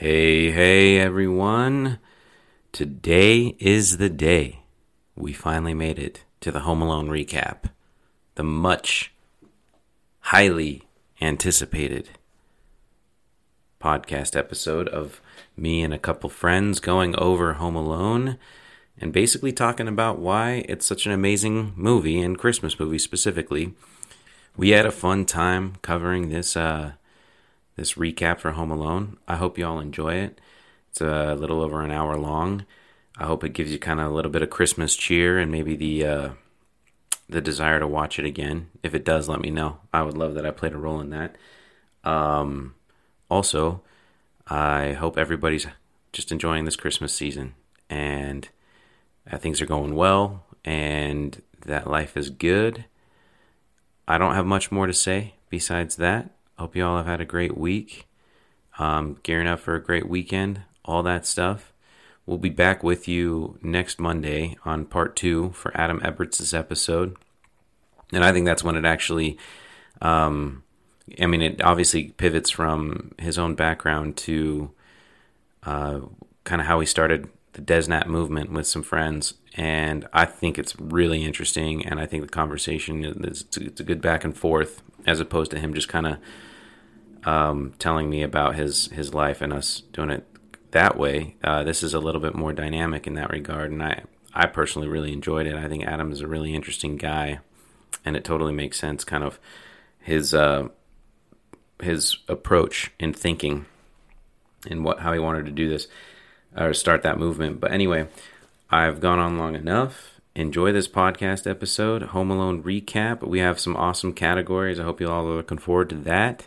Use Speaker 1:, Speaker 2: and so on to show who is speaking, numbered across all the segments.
Speaker 1: Hey, hey, everyone. Today is the day we finally made it to the Home Alone recap. The much, highly anticipated podcast episode of me and a couple friends going over Home Alone and basically talking about why it's such an amazing movie and Christmas movie specifically. We had a fun time covering this uh, this recap for Home Alone. I hope you all enjoy it. It's a little over an hour long. I hope it gives you kind of a little bit of Christmas cheer and maybe the uh, the desire to watch it again. If it does, let me know. I would love that I played a role in that. Um, also, I hope everybody's just enjoying this Christmas season and uh, things are going well and that life is good. I don't have much more to say besides that. Hope you all have had a great week. Um, gearing up for a great weekend, all that stuff. We'll be back with you next Monday on part two for Adam Eberts' episode. And I think that's when it actually, um, I mean, it obviously pivots from his own background to uh, kind of how he started the Desnat movement with some friends. And I think it's really interesting. And I think the conversation is it's a good back and forth as opposed to him just kind of um, telling me about his his life and us doing it that way. Uh, this is a little bit more dynamic in that regard, and I I personally really enjoyed it. I think Adam is a really interesting guy, and it totally makes sense, kind of his uh, his approach in thinking and what how he wanted to do this or start that movement. But anyway, I've gone on long enough. Enjoy this podcast episode, Home Alone recap. We have some awesome categories. I hope you all are looking forward to that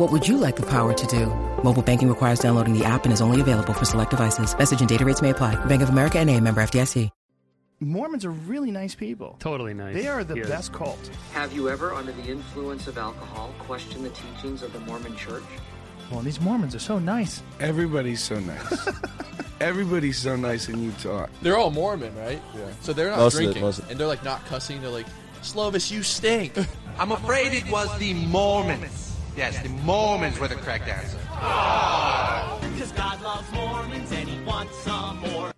Speaker 2: What would you like the power to do? Mobile banking requires downloading the app and is only available for select devices. Message and data rates may apply. Bank of America and a member FDIC.
Speaker 3: Mormons are really nice people.
Speaker 4: Totally nice.
Speaker 3: They are the
Speaker 4: Yes.
Speaker 3: best cult.
Speaker 5: Have you ever, under the influence of alcohol, questioned the teachings of the Mormon church?
Speaker 3: Well, these Mormons are so nice.
Speaker 6: Everybody's so nice. Everybody's so nice in Utah.
Speaker 7: They're all Mormon, right? Yeah. So they're not
Speaker 8: Most of it,
Speaker 7: drinking,
Speaker 8: most of it.
Speaker 7: and they're like not cussing. They're like, "Slovis, you stink."
Speaker 9: I'm afraid it was the Mormons. Yes, the Mormons were the correct answer.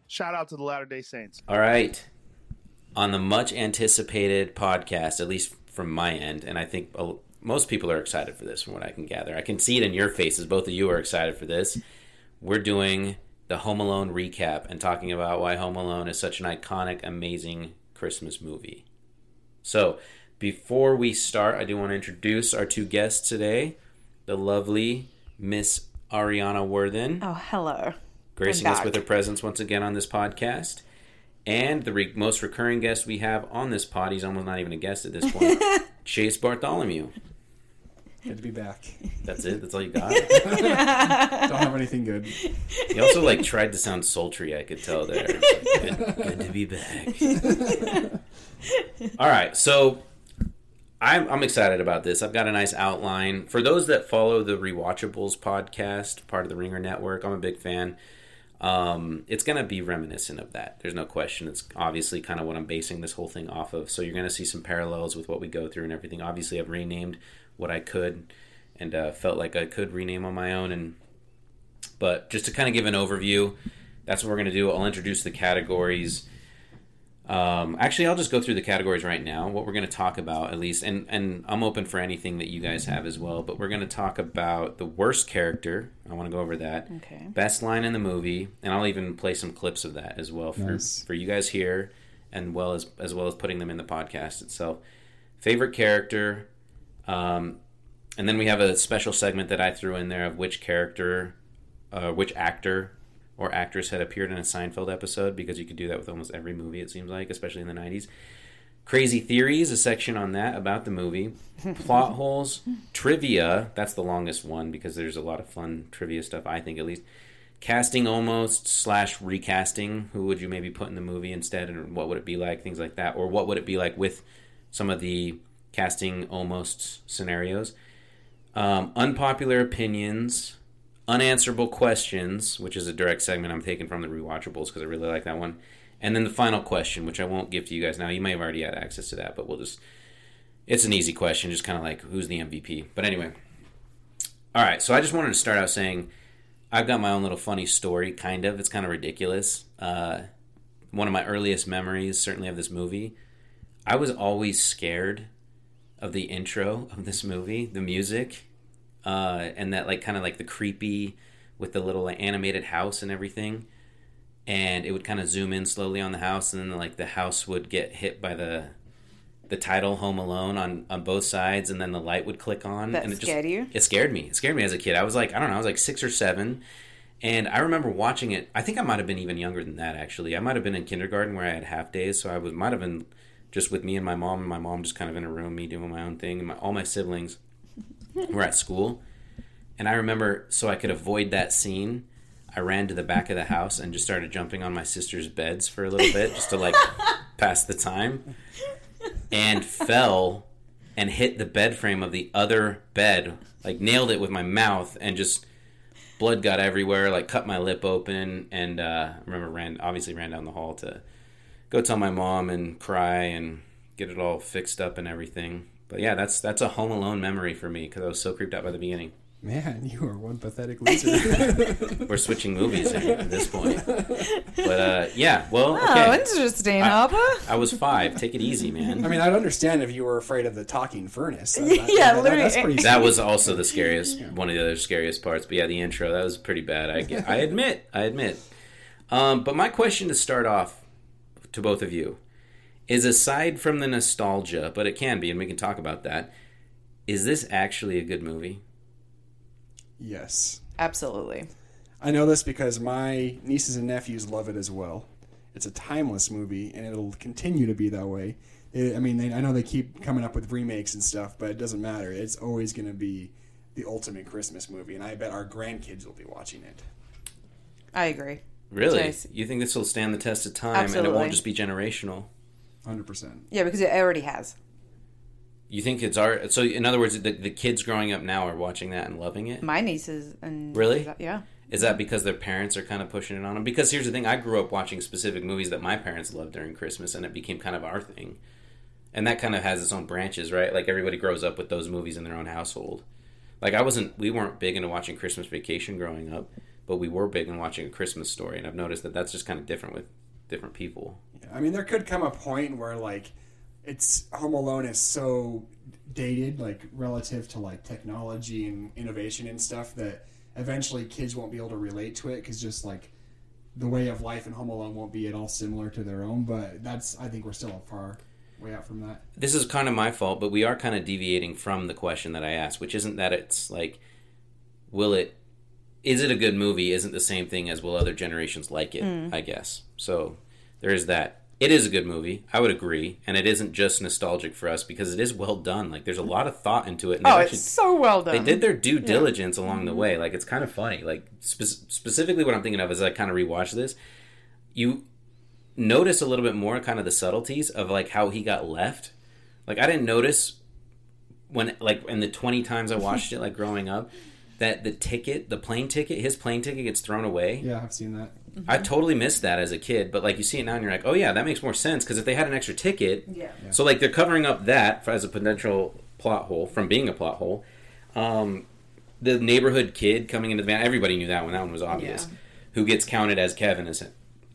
Speaker 3: Shout out to the Latter day Saints.
Speaker 1: All right. On the much anticipated podcast, at least from my end, and I think uh, most people are excited for this from what I can gather. I can see it in your faces. Both of you are excited for this. We're doing the Home Alone recap and talking about why Home Alone is such an iconic, amazing Christmas movie. So, before we start, I do want to introduce our two guests today the lovely Miss Ariana Worthen
Speaker 10: Oh, hello.
Speaker 1: gracing us with her presence once again on this podcast. And the re- most recurring guest we have on this pod, he's almost not even a guest at this point, Chase Bartholomew.
Speaker 8: Good to be back.
Speaker 1: That's it? That's all you got?
Speaker 8: Don't have anything good.
Speaker 1: He also like tried to sound sultry, I could tell there. Like, good, good to be back. all right, so I'm, I'm excited about this. I've got a nice outline. For those that follow the Rewatchables podcast, part of the Ringer Network, I'm a big fan. Um, it's going to be reminiscent of that. There's no question. It's obviously kind of what I'm basing this whole thing off of. So you're going to see some parallels with what we go through and everything. Obviously, I've renamed what I could and uh, felt like I could rename on my own. And but just to kind of give an overview, that's what we're going to do. I'll introduce the categories. Um, actually, I'll just go through the categories right now. What we're going to talk about, at least, and and I'm open for anything that you guys have as well. But we're going to talk about the worst character. I want to go over that.
Speaker 10: Okay.
Speaker 1: Best line in the movie, and I'll even play some clips of that as well for
Speaker 8: Nice.
Speaker 1: for you guys here, and well as as well as putting them in the podcast itself. Favorite character, um, and then we have a special segment that I threw in there of which character, uh, which actor or actress had appeared in a Seinfeld episode because you could do that with almost every movie it seems like, especially in the '90s. Crazy theories, a section on that about the movie. Plot holes, trivia. That's the longest one because there's a lot of fun trivia stuff. I think at least. casting almost slash recasting. Who would you maybe put in the movie instead, and what would it be like? Things like that, or what would it be like with some of the casting almost scenarios? Um, unpopular opinions, unanswerable questions, which is a direct segment I'm taking from the rewatchables because I really like that one. And then the final question, which I won't give to you guys now. You may have already had access to that, but we'll just. It's an easy question, just kind of like who's the MVP. But anyway. All right, so I just wanted to start out saying I've got my own little funny story, kind of. It's kind of ridiculous. Uh, one of my earliest memories, certainly, of this movie, I was always scared of the intro of this movie, the music, uh, and that, like, kind of like the creepy with the little like, animated house and everything. And it would kind of zoom in slowly on the house, and then, like, the house would get hit by the the title Home Alone on, on both sides, and then the light would click on.
Speaker 4: That
Speaker 1: and it
Speaker 4: scared you?
Speaker 1: It scared me. It scared me as a kid. I was like, I don't know, I was like six or seven. And I remember watching it. I think I might have been even younger than that, actually. I might have been in kindergarten where I had half days, so I was might have been just with me and my mom, and my mom just kind of in a room, me doing my own thing, and my, all my siblings were at school. And I remember, so I could avoid that scene, I ran to the back of the house and just started jumping on my sister's beds for a little bit, just to like pass the time and fell and hit the bed frame of the other bed, like nailed it with my mouth, and just blood got everywhere. Like cut my lip open, and uh, I remember ran obviously ran down the hall to go tell my mom and cry and get it all fixed up and everything. But yeah, that's that's a Home Alone memory for me because I was so creeped out by the beginning.
Speaker 6: Man, you are one pathetic loser.
Speaker 1: We're switching movies here at this point. But uh, yeah, well,
Speaker 4: Oh,
Speaker 1: okay.
Speaker 4: interesting,
Speaker 1: I-
Speaker 4: Hopper.
Speaker 1: I was five. Take it easy, man.
Speaker 6: I mean, I'd understand if you were afraid of the talking furnace. That- that-
Speaker 4: Yeah,
Speaker 6: that-
Speaker 4: literally.
Speaker 6: That's pretty
Speaker 1: That was also the scariest, one of the other scariest parts. But yeah, the intro that was pretty bad. I get, I admit, I admit. Um, but my question to start off to both of you is: aside from the nostalgia, but it can be, and we can talk about that. Is this actually a good movie?
Speaker 6: Yes.
Speaker 4: Absolutely.
Speaker 6: I know this because my nieces and nephews love it as well. It's a timeless movie, and it'll continue to be that way. It- I mean, they, I know they keep coming up with remakes and stuff, but it doesn't matter. It's always going to be the ultimate Christmas movie, and I bet our grandkids will be watching it.
Speaker 4: I agree.
Speaker 1: Really?
Speaker 4: Yes.
Speaker 1: You think this will stand the test of time, and it won't just be generational?
Speaker 6: 100%.
Speaker 4: Yeah, because it already has.
Speaker 1: You think it's our so? In other words, the, the kids growing up now are watching that and loving it.
Speaker 4: My nieces and
Speaker 1: Really?
Speaker 4: yeah.
Speaker 1: Is that because their parents are kind of pushing it on them? Because here's the thing: I grew up watching specific movies that my parents loved during Christmas, and it became kind of our thing. And that kind of has its own branches, right? Like everybody grows up with those movies in their own household. Like I wasn't, we weren't big into watching Christmas Vacation growing up, but we were big in watching A Christmas Story, and I've noticed that that's just kind of different with different people.
Speaker 6: I mean, there could come a point where like it's Home Alone is so dated, like relative to like technology and innovation and stuff, that eventually kids won't be able to relate to it because just like the way of life in Home Alone won't be at all similar to their own. But that's I think we're still a far way out from that.
Speaker 1: this is kind of my fault, but we are kind of deviating from the question that I asked, which isn't that it's like, will it, is it a good movie? Isn't the same thing as will other generations like it?
Speaker 4: Mm.
Speaker 1: I guess so. There is that. It is a good movie. I would agree, and it isn't just nostalgic for us because it is well done. Like there's a lot of thought into it. And
Speaker 4: Oh,
Speaker 1: they've
Speaker 4: it's so well done.
Speaker 1: They did their due
Speaker 4: Yeah.
Speaker 1: diligence along the mm-hmm. way. Like it's kind of funny. Like spe- specifically, what I'm thinking of as I kind of rewatch this, you notice a little bit more kind of the subtleties of like how he got left. Like I didn't notice when like in the 20 times I watched it like growing up that the ticket, the plane ticket, his plane ticket gets thrown away.
Speaker 6: Yeah, I've seen that.
Speaker 1: I totally missed that as a kid, but like you see it now and you're like, "Oh yeah, that makes more sense because if they had an extra ticket,
Speaker 4: Yeah.
Speaker 1: so like they're covering up that for, as a potential plot hole from being a plot hole. Um, the neighborhood kid coming into the van, everybody knew that one. That one was obvious.
Speaker 4: Yeah.
Speaker 1: Who gets counted as Kevin, es-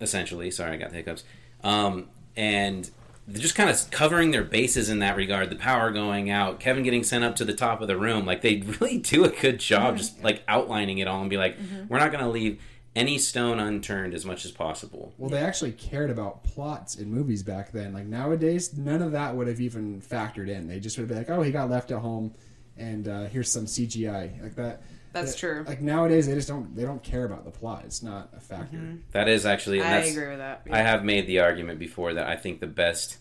Speaker 1: essentially. Sorry, I got the hiccups. Um, and they're just kind of covering their bases in that regard. The power going out, Kevin getting sent up to the top of the room. Like they really do a good job, just like outlining it all and be like, we're not going to leave any stone unturned as much as possible.
Speaker 6: Well, they actually cared about plots in movies back then. Like nowadays, none of that would have even factored in. They just would have been like, "Oh, he got left at home, and uh, here's some CGI like that."
Speaker 4: That's
Speaker 6: that-
Speaker 4: true.
Speaker 6: Like nowadays, they just don't. They don't care about the plot. It's not a factor.
Speaker 1: That is actually. and
Speaker 4: I agree with that.
Speaker 1: I have made the argument before that I think the best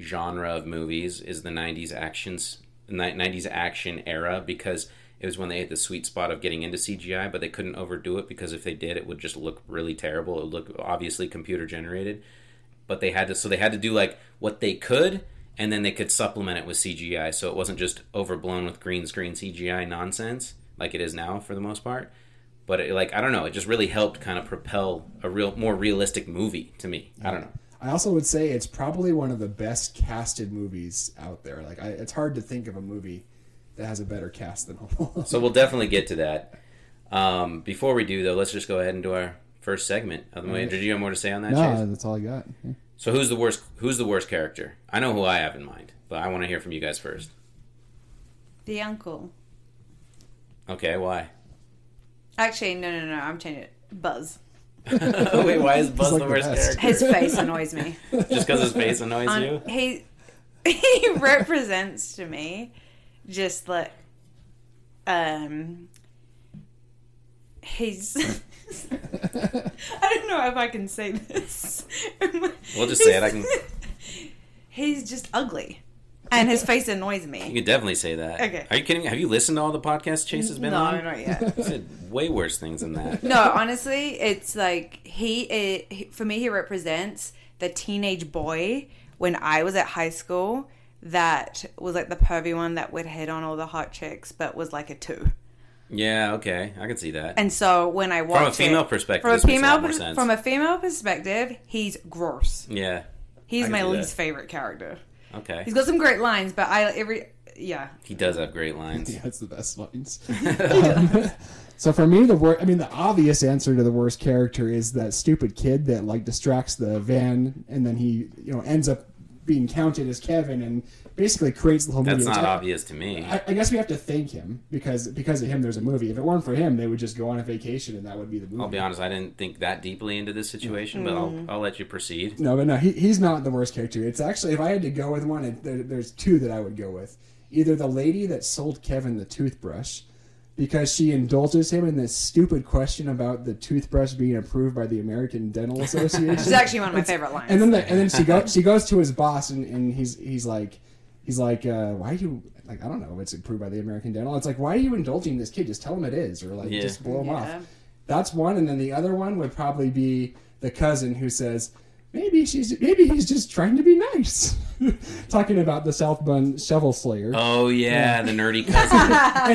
Speaker 1: genre of movies is the '90s actions, '90s action era because it was when they hit the sweet spot of getting into CGI, but they couldn't overdo it because if they did, it would just look really terrible. It would look obviously computer generated. But they had to, so they had to do like what they could, and then they could supplement it with CGI, so it wasn't just overblown with green screen CGI nonsense like it is now for the most part. But it, like I don't know, it just really helped kind of propel a real more realistic movie to me. I don't know.
Speaker 8: I also would say it's probably one of the best casted movies out there. Like, I, it's hard to think of a movie that has a better cast than Home Alone.
Speaker 1: So we'll definitely get to that. Um, before we do, though, let's just go ahead and do our first segment of the movie. Did you have more to say on that? Chase?
Speaker 6: No, that's all I got.
Speaker 1: So who's the worst? Who's the worst character? I know who I have in mind, but I want to hear from you guys first.
Speaker 4: The uncle.
Speaker 1: Okay, why?
Speaker 4: Actually, no, no, no. I'm changing it. Buzz.
Speaker 1: Wait, why is Buzz
Speaker 6: like
Speaker 1: the
Speaker 6: the
Speaker 1: worst
Speaker 6: best.
Speaker 1: character?
Speaker 4: His face annoys me.
Speaker 1: Just because his face annoys
Speaker 4: On-
Speaker 1: you?
Speaker 4: he he represents to me just like um he's I don't know if I can say this.
Speaker 1: We'll just say it. I can.
Speaker 4: He's just ugly. And his face annoys me.
Speaker 1: You could definitely say that.
Speaker 4: Okay.
Speaker 1: Are you kidding? me? Have you listened to all the podcasts Chase has been
Speaker 4: No,
Speaker 1: on?
Speaker 4: No, not yet.
Speaker 1: He said way worse things than that.
Speaker 4: No, honestly, it's like he, it, he for me he represents the teenage boy when I was at high school that was like the pervy one that would hit on all the hot chicks but was like a 2.
Speaker 1: Yeah, okay, I can see that.
Speaker 4: And so when I watch
Speaker 1: From a female
Speaker 4: it,
Speaker 1: perspective,
Speaker 4: from a
Speaker 1: this makes a
Speaker 4: female
Speaker 1: lot more sense.
Speaker 4: from a female perspective, he's gross.
Speaker 1: yeah,
Speaker 4: He's my
Speaker 1: see that.
Speaker 4: least favorite character.
Speaker 1: okay.
Speaker 4: He's got some great lines, but I every yeah.
Speaker 1: He does have great lines.
Speaker 6: he has the best lines. Um, so for me, the worst. I mean, the obvious answer to the worst character is that stupid kid that like distracts the van, and then he, you know, ends up being counted as Kevin, and basically creates the whole movie.
Speaker 1: That's not
Speaker 6: It's-
Speaker 1: obvious to me.
Speaker 6: I, I guess we have to thank him because because of him, there's a movie. If it weren't for him, they would just go on a vacation, and that would be the movie.
Speaker 1: I'll be honest, I didn't think that deeply into this situation, but I'll, mm-hmm. I'll let you proceed.
Speaker 6: No, but no, he, he's not the worst character. It's actually, if I had to go with one, it, there, there's two that I would go with. Either the lady that sold Kevin the toothbrush, because she indulges him in this stupid question about the toothbrush being approved by the American Dental Association.
Speaker 4: It's actually one of my favorite lines.
Speaker 6: and then the, and then she goes she goes to his boss and, and he's he's like he's like uh, why are you like I don't know it's approved by the American Dental. It's like why are you indulging this kid? Just tell him it is or like
Speaker 1: Yeah.
Speaker 6: just blow him
Speaker 4: Yeah.
Speaker 6: off. That's one, and then the other one would probably be the cousin who says, "Maybe she's maybe he's just trying to be nice," talking about the South Bend Shovel Slayer.
Speaker 1: Oh yeah, the nerdy cousin.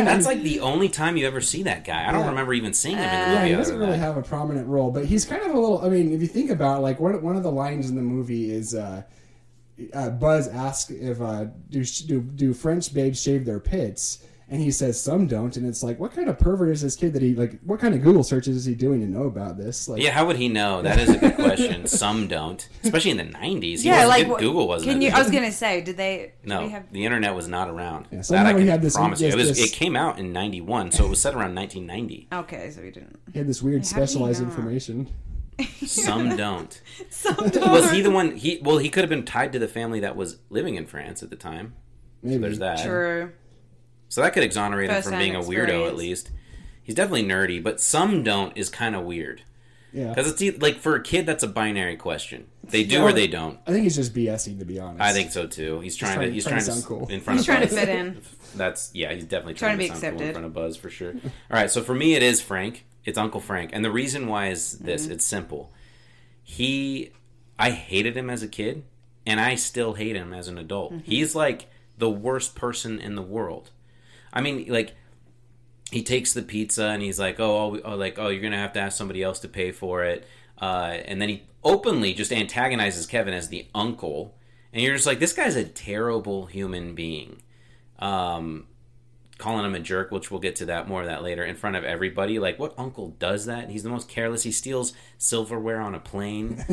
Speaker 1: That's like the only time you ever see that guy. I don't
Speaker 6: Yeah.
Speaker 1: remember even seeing him in the
Speaker 6: yeah, he doesn't really
Speaker 1: that.
Speaker 6: have a prominent role, but he's kind of a little. I mean, if you think about it, like one one of the lines in the movie is. Uh, uh, Buzz asks if uh, do, do do French babes shave their pits, and he says some don't, and it's like, what kind of pervert is this kid that he like? What kind of Google searches is he doing to know about this? Like,
Speaker 1: Yeah, how would he know? That is a good question. Some don't, especially in the '90s. He
Speaker 4: yeah,
Speaker 1: wasn't-
Speaker 4: like
Speaker 1: Google wasn't.
Speaker 4: Can you? I was gonna say, did they?
Speaker 1: No,
Speaker 4: they have,
Speaker 1: the internet was not around.
Speaker 6: Yeah,
Speaker 1: that
Speaker 6: somehow
Speaker 1: I
Speaker 6: he
Speaker 1: can
Speaker 6: had this-
Speaker 1: promise you. It, was,
Speaker 6: this-
Speaker 1: it came out in '91, so it was set around 1990.
Speaker 4: okay, so we didn't.
Speaker 6: he had this weird
Speaker 4: How
Speaker 6: specialized information.
Speaker 1: Some don't.
Speaker 4: Some
Speaker 1: Was he the one? He well, he could have been tied to the family that was living in France at the time.
Speaker 6: Maybe
Speaker 1: There's that.
Speaker 4: True.
Speaker 1: So that could exonerate him from
Speaker 4: First-hand
Speaker 1: being a weirdo at least. He's definitely nerdy, but some don't is kind of weird
Speaker 6: Yeah,
Speaker 1: because it's e- like for a kid that's a binary question. They do or they don't.
Speaker 6: I think he's just BSing to be honest.
Speaker 1: I think so too. He's trying, to. He's
Speaker 6: trying
Speaker 1: trying,
Speaker 6: to
Speaker 1: to
Speaker 6: cool.
Speaker 1: in front
Speaker 4: He's
Speaker 1: of
Speaker 4: trying to fit in.
Speaker 1: That's yeah. He's definitely
Speaker 4: Trying
Speaker 1: trying,
Speaker 4: to be
Speaker 1: to, sound cool in front of Buzz for sure. All right, so for me, it is Frank. It's Uncle Frank, and the reason why is this:
Speaker 4: Mm-hmm.
Speaker 1: it's simple. He, I hated him as a kid, and I still hate him as an adult.
Speaker 4: Mm-hmm.
Speaker 1: He's like the worst person in the world. I mean, like he takes the pizza and he's like, "Oh, oh, like oh, you're gonna have to ask somebody else to pay for it," uh, and then he openly just antagonizes Kevin as the uncle, and you're just like, "This guy's a terrible human being." Um, calling him a jerk, which we'll get to that more of that later, in front of everybody. Like, what uncle does that? He's the most careless. He steals silverware on a plane.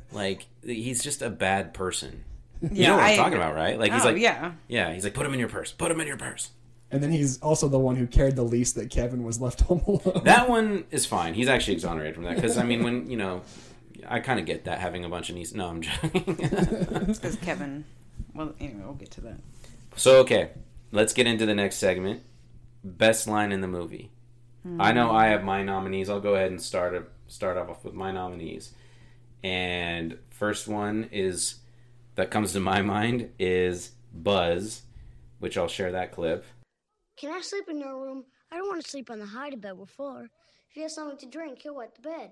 Speaker 1: like, he's just a bad person. you
Speaker 4: Yeah,
Speaker 1: know what
Speaker 4: I
Speaker 1: I'm talking about, right? Like, he's
Speaker 4: Oh,
Speaker 1: like,
Speaker 4: yeah.
Speaker 1: yeah. He's like, put him in your purse. Put him in your purse.
Speaker 6: And then he's also the one who cared the least that Kevin was left home alone.
Speaker 1: That one is fine. He's actually exonerated from that because I mean, when you know, I kind of get that having a bunch of nieces. No, I'm joking.
Speaker 4: Because Kevin. Well, anyway, we'll get to that.
Speaker 1: so okay, let's get into the next segment. Best line in the movie. Hmm. I know I have my nominees. I'll go ahead and start start off with my nominees. And first one is that comes to my mind is Buzz, which I'll share that clip.
Speaker 10: Can I sleep in your room? I don't want to sleep on the hide bed with Fuller. If he has something to drink, he'll wet the bed.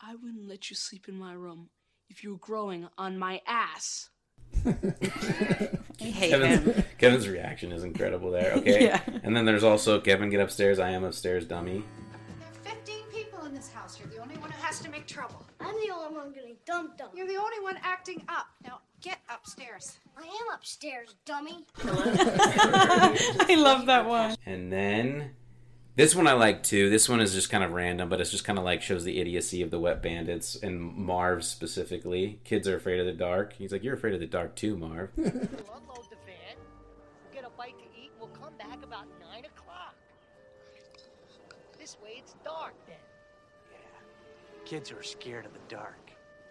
Speaker 11: I wouldn't let you sleep in my room if you were growing on my ass.
Speaker 4: I hate
Speaker 1: Kevin's,
Speaker 4: him.
Speaker 1: Kevin's reaction is incredible there. Okay.
Speaker 4: Yeah.
Speaker 1: And then there's also Kevin, get upstairs. I am upstairs, dummy.
Speaker 12: There are 15 people in this house. You're the only one who has to make trouble.
Speaker 10: I'm the only one getting dumped on.
Speaker 12: You're the only one acting up. Now get upstairs.
Speaker 10: I am upstairs, dummy.
Speaker 4: I love that one.
Speaker 1: And then this one I like too. This one is just kind of random, but it's just kind of like shows the idiocy of the wet bandits and Marv specifically. Kids are afraid of the dark. He's like, You're afraid of the dark too, Marv.
Speaker 13: We'll unload the van, we'll get a bite to eat, and we'll come back about 9 o'clock. This way it's dark then. Yeah.
Speaker 14: Kids are scared of the dark.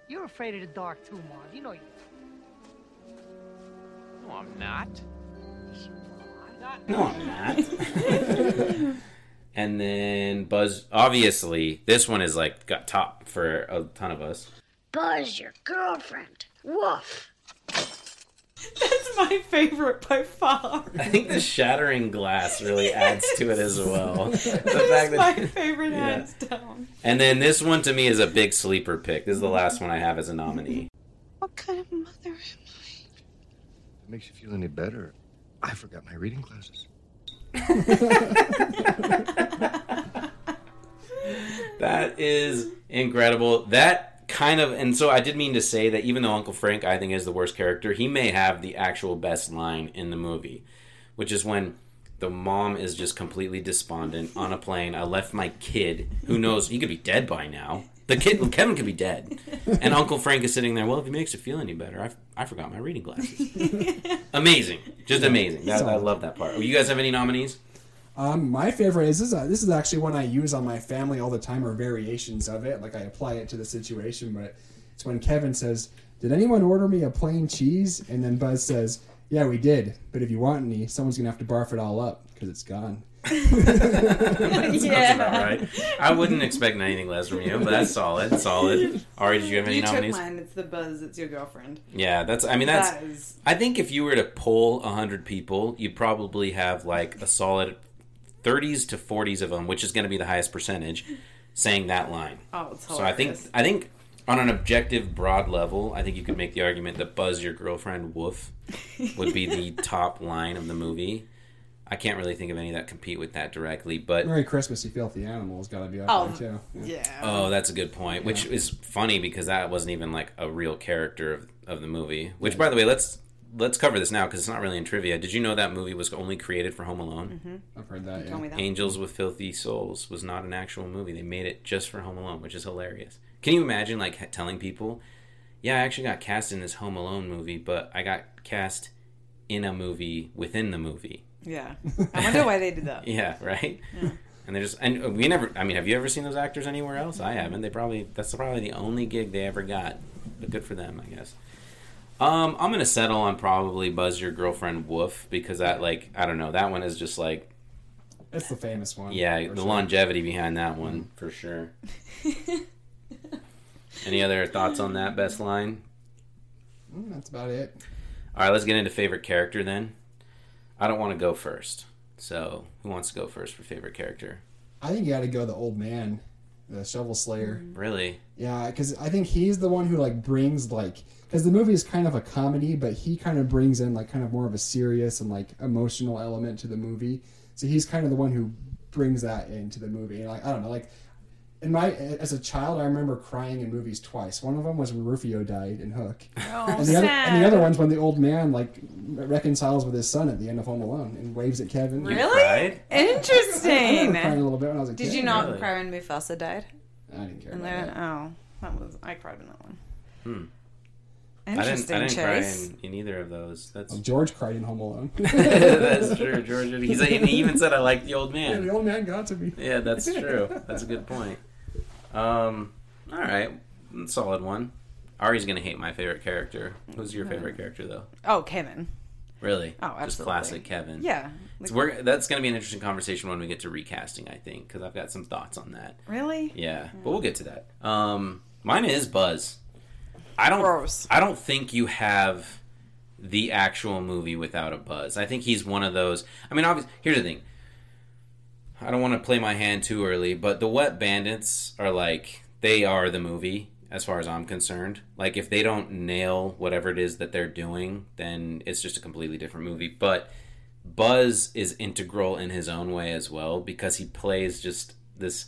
Speaker 13: You're afraid of the dark too, Marv. You know you
Speaker 14: No, I'm not.
Speaker 1: No, I'm not. and then Buzz, obviously, this one is like got top for a ton of us.
Speaker 10: Buzz, your girlfriend. Woof.
Speaker 4: That's my favorite by far.
Speaker 1: I think the shattering glass really adds to it as well. The fact
Speaker 4: That's my
Speaker 1: that-
Speaker 4: favorite
Speaker 1: Yeah.
Speaker 4: hands down.
Speaker 1: And then this one to me is a big sleeper pick. This is the last one I have as a nominee.
Speaker 12: What kind of mother am
Speaker 15: Makes you feel any better? I forgot my reading glasses.
Speaker 1: That is incredible. That kind of, and so I did mean to say that even though Uncle Frank I think is the worst character, he may have the actual best line in the movie, which is when the mom is just completely despondent on a plane. I left my kid, who knows he could be dead by now. The kid, Kevin, could be dead, and Uncle Frank is sitting there. Well, if it makes you feel any better, I, I forgot my reading glasses. amazing, just amazing. That, I love that part. You guys have any nominees?
Speaker 6: Um, my favorite is this. Is, this is actually one I use on my family all the time, or variations of it. Like I apply it to the situation, but it's when Kevin says, "Did anyone order me a plain cheese?" And then Buzz says, "Yeah, we did. But if you want any, someone's gonna have to barf it all up because it's gone."
Speaker 1: That sounds about right. I wouldn't expect anything less from you, but that's solid. Solid. Ari, did you have any
Speaker 4: you
Speaker 1: nominees?
Speaker 4: took mine. It's the buzz. It's your girlfriend.
Speaker 1: Yeah, that's. I mean, that's.
Speaker 4: That is-
Speaker 1: I think if you were to poll hundred people, you'd probably have like a solid thirties to forties of them, which is going to be the highest percentage, saying that line.
Speaker 4: Oh, it's
Speaker 1: so I think. I think on an objective, broad level, I think you could make the argument that "Buzz your girlfriend, woof" would be the top line of the movie. I can't really think of any that compete with that directly, but
Speaker 6: Merry Christmas, you filthy animal, has got to be up
Speaker 4: Oh,
Speaker 6: there too.
Speaker 4: yeah.
Speaker 1: Oh, that's a good point. Which is funny because that wasn't even like a real character of, of the movie. Which, by the way, let's let's cover this now because it's not really in trivia. Did you know that movie was only created for Home Alone?
Speaker 4: Mm-hmm.
Speaker 6: I've heard that.
Speaker 4: You
Speaker 6: Yeah.
Speaker 4: told me that.
Speaker 1: Angels with Filthy Souls was not an actual movie. They made it just for Home Alone, which is hilarious. Can you imagine like telling people, "Yeah, I actually got cast in this Home Alone movie, but I got cast in a movie within the movie."
Speaker 4: Yeah. I wonder why they did that.
Speaker 1: Yeah, right. And they just and we never. I mean, have you ever seen those actors anywhere else? I haven't. They probably that's probably the only gig they ever got. But good for them, I guess. Um, I'm gonna settle on probably Buzz Your Girlfriend Woof because that like I don't know that one is just like
Speaker 6: It's the famous one.
Speaker 1: yeah the
Speaker 6: sure.
Speaker 1: longevity behind that one for sure. Any other thoughts on that best line?
Speaker 6: Mm, that's about it.
Speaker 1: All right, let's get into favorite character then. I don't want to go first, so who wants to go first for favorite character?
Speaker 6: I think you got to go the old man, the shovel slayer. Mm-hmm.
Speaker 1: Really?
Speaker 6: Yeah, because I think he's the one who like brings like because the movie is kind of a comedy, but he kind of brings in like kind of more of a serious and like emotional element to the movie. So he's kind of the one who brings that into the movie. And like I don't know, like in my as a child, I remember crying in movies twice. One of them was when Rufio died in Hook,
Speaker 4: Oh,
Speaker 6: and the other and the other one's when the old man like reconciles with his son at the end of Home Alone and waves at Kevin.
Speaker 4: Really?
Speaker 1: cried?
Speaker 6: I remember
Speaker 4: Interesting.
Speaker 6: crying a little bit when I was a kid.
Speaker 4: Did you not
Speaker 1: Really?
Speaker 4: cry when Mufasa died?
Speaker 6: I didn't care
Speaker 4: And
Speaker 6: about
Speaker 4: then,
Speaker 6: that.
Speaker 4: oh, that was I cried in that one.
Speaker 1: Hmm.
Speaker 4: Interesting
Speaker 1: I didn't, I didn't
Speaker 4: choice.
Speaker 1: cry in, in either of those. That's
Speaker 6: Well, George cried in Home Alone.
Speaker 1: that's true, George. He's like, and he even said I like the old man."
Speaker 6: Yeah, the old man got to me.
Speaker 1: Yeah, that's true. That's a good point. Um, all right, solid one. Ari's gonna hate my favorite character. Who's your favorite character though?
Speaker 4: Oh, Kevin.
Speaker 1: Really?
Speaker 4: Oh,
Speaker 1: Just
Speaker 4: absolutely.
Speaker 1: classic Kevin.
Speaker 4: Yeah.
Speaker 1: It's, we're, that's gonna be an interesting conversation when we get to recasting. I think because I've got some thoughts on that.
Speaker 4: Really?
Speaker 1: Yeah, but we'll get to that. Um, mine is Buzz. I don't.
Speaker 4: Gross.
Speaker 1: I don't think you have the actual movie without a Buzz. I think he's one of those. I mean, obviously, here's the thing. I don't want to play my hand too early, but the Wet Bandits are like they are the movie as far as I'm concerned. Like if they don't nail whatever it is that they're doing, then it's just a completely different movie. But Buzz is integral in his own way as well because he plays just this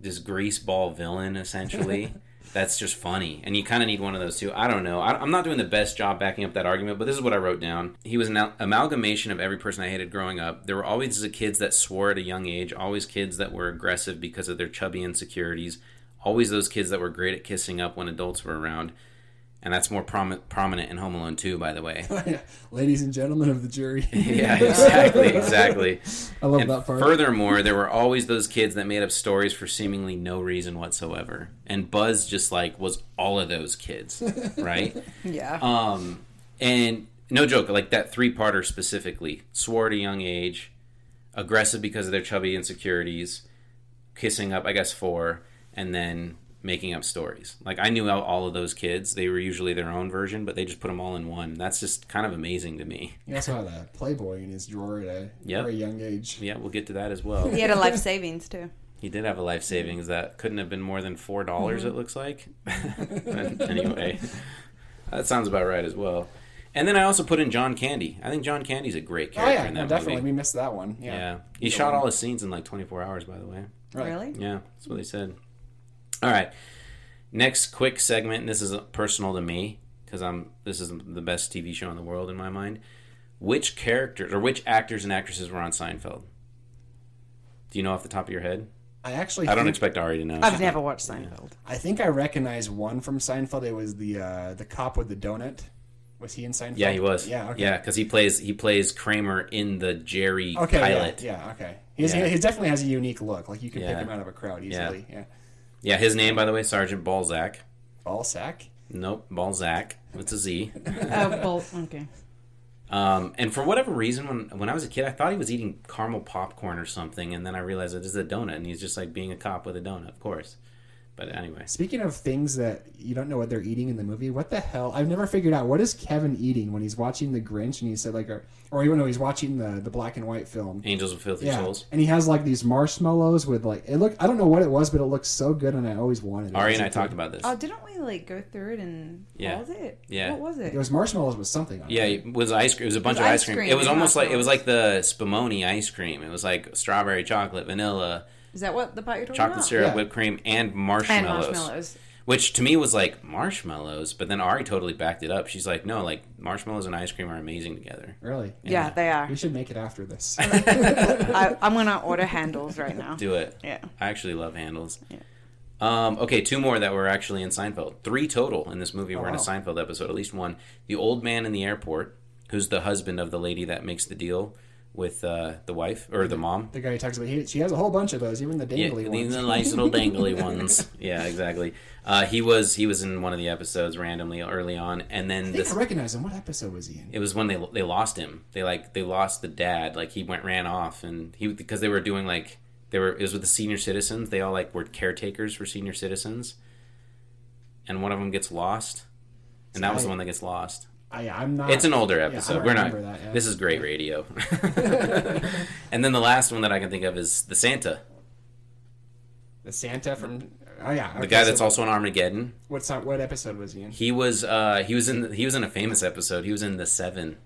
Speaker 1: this greaseball villain essentially. That's just funny, and you kind of need one of those too. I don't know. I, I'm not doing the best job backing up that argument, but this is what I wrote down. He was an al- amalgamation of every person I hated growing up. There were always the kids that swore at a young age, always kids that were aggressive because of their chubby insecurities, always those kids that were great at kissing up when adults were around. And that's more prom- prominent in Home Alone 2, by the way.
Speaker 6: Ladies and gentlemen of the jury.
Speaker 1: yeah, exactly, exactly.
Speaker 6: I love
Speaker 1: And
Speaker 6: that part.
Speaker 1: Furthermore, there were always those kids that made up stories for seemingly no reason whatsoever, and Buzz just like was all of those kids, right?
Speaker 4: Yeah.
Speaker 1: Um, and no joke, like that three-parter specifically, swore at a young age, aggressive because of their chubby insecurities, kissing up, I guess four, and then making up stories. Like I knew all- all of those kids; they were usually their own version, but they just put them all in one. That's just kind of amazing to me.
Speaker 6: He also had a Playboy in his drawer at a
Speaker 1: Yep.
Speaker 6: very young age.
Speaker 1: Yeah, we'll get to that as well.
Speaker 4: He had a life savings too.
Speaker 1: He did have a life savings that couldn't have been more than four dollars.
Speaker 4: Mhm.
Speaker 1: It looks like. anyway, that sounds about right as well. And then I also put in John Candy. I think John Candy's a great
Speaker 6: Oh
Speaker 1: character
Speaker 6: yeah,
Speaker 1: in
Speaker 6: no,
Speaker 1: that
Speaker 6: definitely.
Speaker 1: movie.
Speaker 6: We missed that one. Yeah.
Speaker 1: Yeah, he
Speaker 6: Either
Speaker 1: shot
Speaker 6: one.
Speaker 1: all his scenes in like 24 hours. By the way.
Speaker 6: Right.
Speaker 4: Really?
Speaker 1: Yeah, that's what they said. All right, next quick segment. And this is personal to me because I'm. This is the best TV show in the world in my mind. Which characters or which actors and actresses were on Seinfeld? Do you know off the top of your head?
Speaker 6: I actually.
Speaker 1: I don't expect Ari to know.
Speaker 4: I've never watched Seinfeld.
Speaker 6: I think I recognize one from Seinfeld. It was the uh, the cop with the donut. Was he in Seinfeld?
Speaker 1: Yeah, he was.
Speaker 6: Yeah. Okay.
Speaker 1: Yeah, because he plays he plays Kramer in the Jerry
Speaker 6: Okay.
Speaker 1: pilot.
Speaker 6: Yeah. yeah okay. He's,
Speaker 1: Yeah.
Speaker 6: He definitely has a unique look. Like you can
Speaker 1: Yeah.
Speaker 6: pick him out of a crowd easily. Yeah.
Speaker 1: Yeah, his name by the way, Sergeant Balzac.
Speaker 6: Balzac.
Speaker 1: Nope, Balzac. It's a Z.
Speaker 4: Oh, well, okay.
Speaker 1: Um, and for whatever reason, when when I was a kid, I thought he was eating caramel popcorn or something, and then I realized it is a donut, and he's just like being a cop with a donut, of course. But anyway,
Speaker 6: Speaking of things that you don't know what they're eating in the movie, what the hell? I've never figured out what is Kevin eating when he's watching The Grinch and he said like, or, or even though he's watching the the black and white film.
Speaker 1: Angels with Filthy
Speaker 6: Yeah,
Speaker 1: Souls.
Speaker 6: and he has like these marshmallows with like it look. I don't know what it was, but it looks so good, and I always wanted it.
Speaker 1: Ari
Speaker 6: as
Speaker 1: and
Speaker 6: a
Speaker 1: I
Speaker 6: kid.
Speaker 1: talked about this.
Speaker 4: Oh, didn't we like go through it and
Speaker 1: Yeah.
Speaker 4: what was it?
Speaker 1: Yeah.
Speaker 4: What was it?
Speaker 6: It was marshmallows with something on.
Speaker 1: Yeah, it was ice cream. It was a bunch
Speaker 4: It
Speaker 1: of ice cream.
Speaker 4: cream
Speaker 1: It was
Speaker 4: and
Speaker 1: almost like it was like the Spumoni ice cream. It was like strawberry chocolate, vanilla,
Speaker 4: Is that what the part you're talking
Speaker 1: chocolate
Speaker 4: about?
Speaker 1: syrup,
Speaker 6: Yeah.
Speaker 1: whipped cream, and marshmallows.
Speaker 4: And marshmallows.
Speaker 1: Which to me was like marshmallows, but then Ari totally backed it up. She's like, no, like marshmallows and ice cream are amazing together.
Speaker 6: Really?
Speaker 4: Yeah, they are.
Speaker 6: We should make it after this.
Speaker 4: I, I'm gonna order Handel's right now.
Speaker 1: Do it.
Speaker 4: Yeah.
Speaker 1: I actually love Handel's. Um, okay, two more that were actually in Seinfeld. Three total in this movie were in a. Seinfeld episode, at least one. The old man in the airport, who's the husband of the lady that makes the deal with uh, the wife or the mom.
Speaker 6: the guy he talks about, he, she has a whole bunch of those, even the
Speaker 1: Yeah,
Speaker 6: dangly
Speaker 1: these
Speaker 6: ones.
Speaker 1: are the nice little dangly ones. Yeah, exactly. Uh, he was he was in one of the episodes randomly early on, and
Speaker 6: I
Speaker 1: then this
Speaker 6: I recognize him. What episode was he in?
Speaker 1: it was when they they lost him. They like they lost the dad. Like he went ran off, and he because they were doing like they were it was with the senior citizens. They all like were caretakers for senior citizens, and one of them gets lost, and that was the one that gets lost.
Speaker 6: I, I'm not.
Speaker 1: It's an older episode.
Speaker 6: don't
Speaker 1: We're not.
Speaker 6: that, yeah.
Speaker 1: This is great radio. and then the last one that I can think of is the Santa,
Speaker 6: the Santa from. Oh yeah,
Speaker 1: the
Speaker 6: okay,
Speaker 1: guy
Speaker 6: so
Speaker 1: that's also in Armageddon.
Speaker 6: What's that, what episode was he in?
Speaker 1: He was uh he was in he was in a famous episode. He was in the Seven.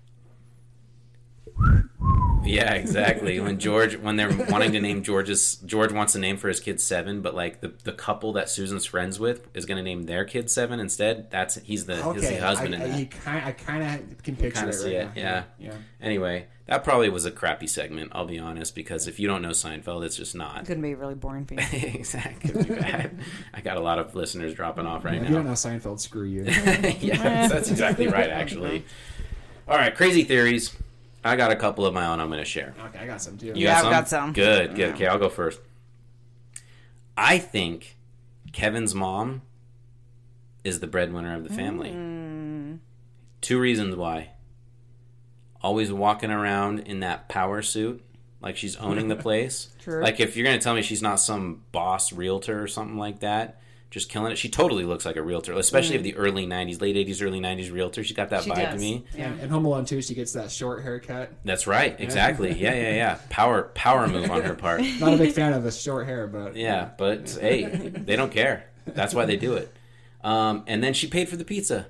Speaker 1: Yeah, exactly. When George when they're wanting to name George's George wants a name for his kid Seven, but like the, the couple that Susan's friends with is going to name their kid Seven instead. That's he's the he's
Speaker 6: Okay,
Speaker 1: the husband
Speaker 6: I,
Speaker 1: in
Speaker 6: I,
Speaker 1: that.
Speaker 6: you kind, I kind of can picture
Speaker 1: Kind
Speaker 6: it
Speaker 1: of
Speaker 6: right
Speaker 1: see it,
Speaker 6: now.
Speaker 1: yeah.
Speaker 6: yeah.
Speaker 1: Anyway, that probably was a crappy segment. I'll be honest, because if you don't know Seinfeld, it's just not.
Speaker 4: It's gonna be really boring for you.
Speaker 1: exactly. Could be bad. I got a lot of listeners dropping off right
Speaker 6: Yeah,
Speaker 1: now.
Speaker 6: If you don't know Seinfeld, screw you.
Speaker 1: yes, that's exactly right, actually. All right, crazy theories. I got a couple of my own I'm going to share.
Speaker 6: Okay, I got some too.
Speaker 1: You
Speaker 4: Yeah, I've got some.
Speaker 1: Good, good. Okay, I'll go first. I think Kevin's mom is the breadwinner of the family.
Speaker 4: Mm.
Speaker 1: Two reasons why. Always walking around in that power suit, like she's owning the place.
Speaker 4: True.
Speaker 1: Like if you're going to tell me she's not some boss realtor or something like that, just killing it. She totally looks like a realtor, especially of the early '90s, late '80s, early '90s realtor. She's got that
Speaker 4: She
Speaker 1: vibe to me.
Speaker 6: And, and Home Alone too, she gets that short haircut.
Speaker 1: That's right, exactly. Yeah, yeah, yeah. Power, power move on her part.
Speaker 6: Not a big fan of the short hair, but
Speaker 1: Yeah, but hey, they don't care. That's why they do it. Um, and then she paid for the pizza.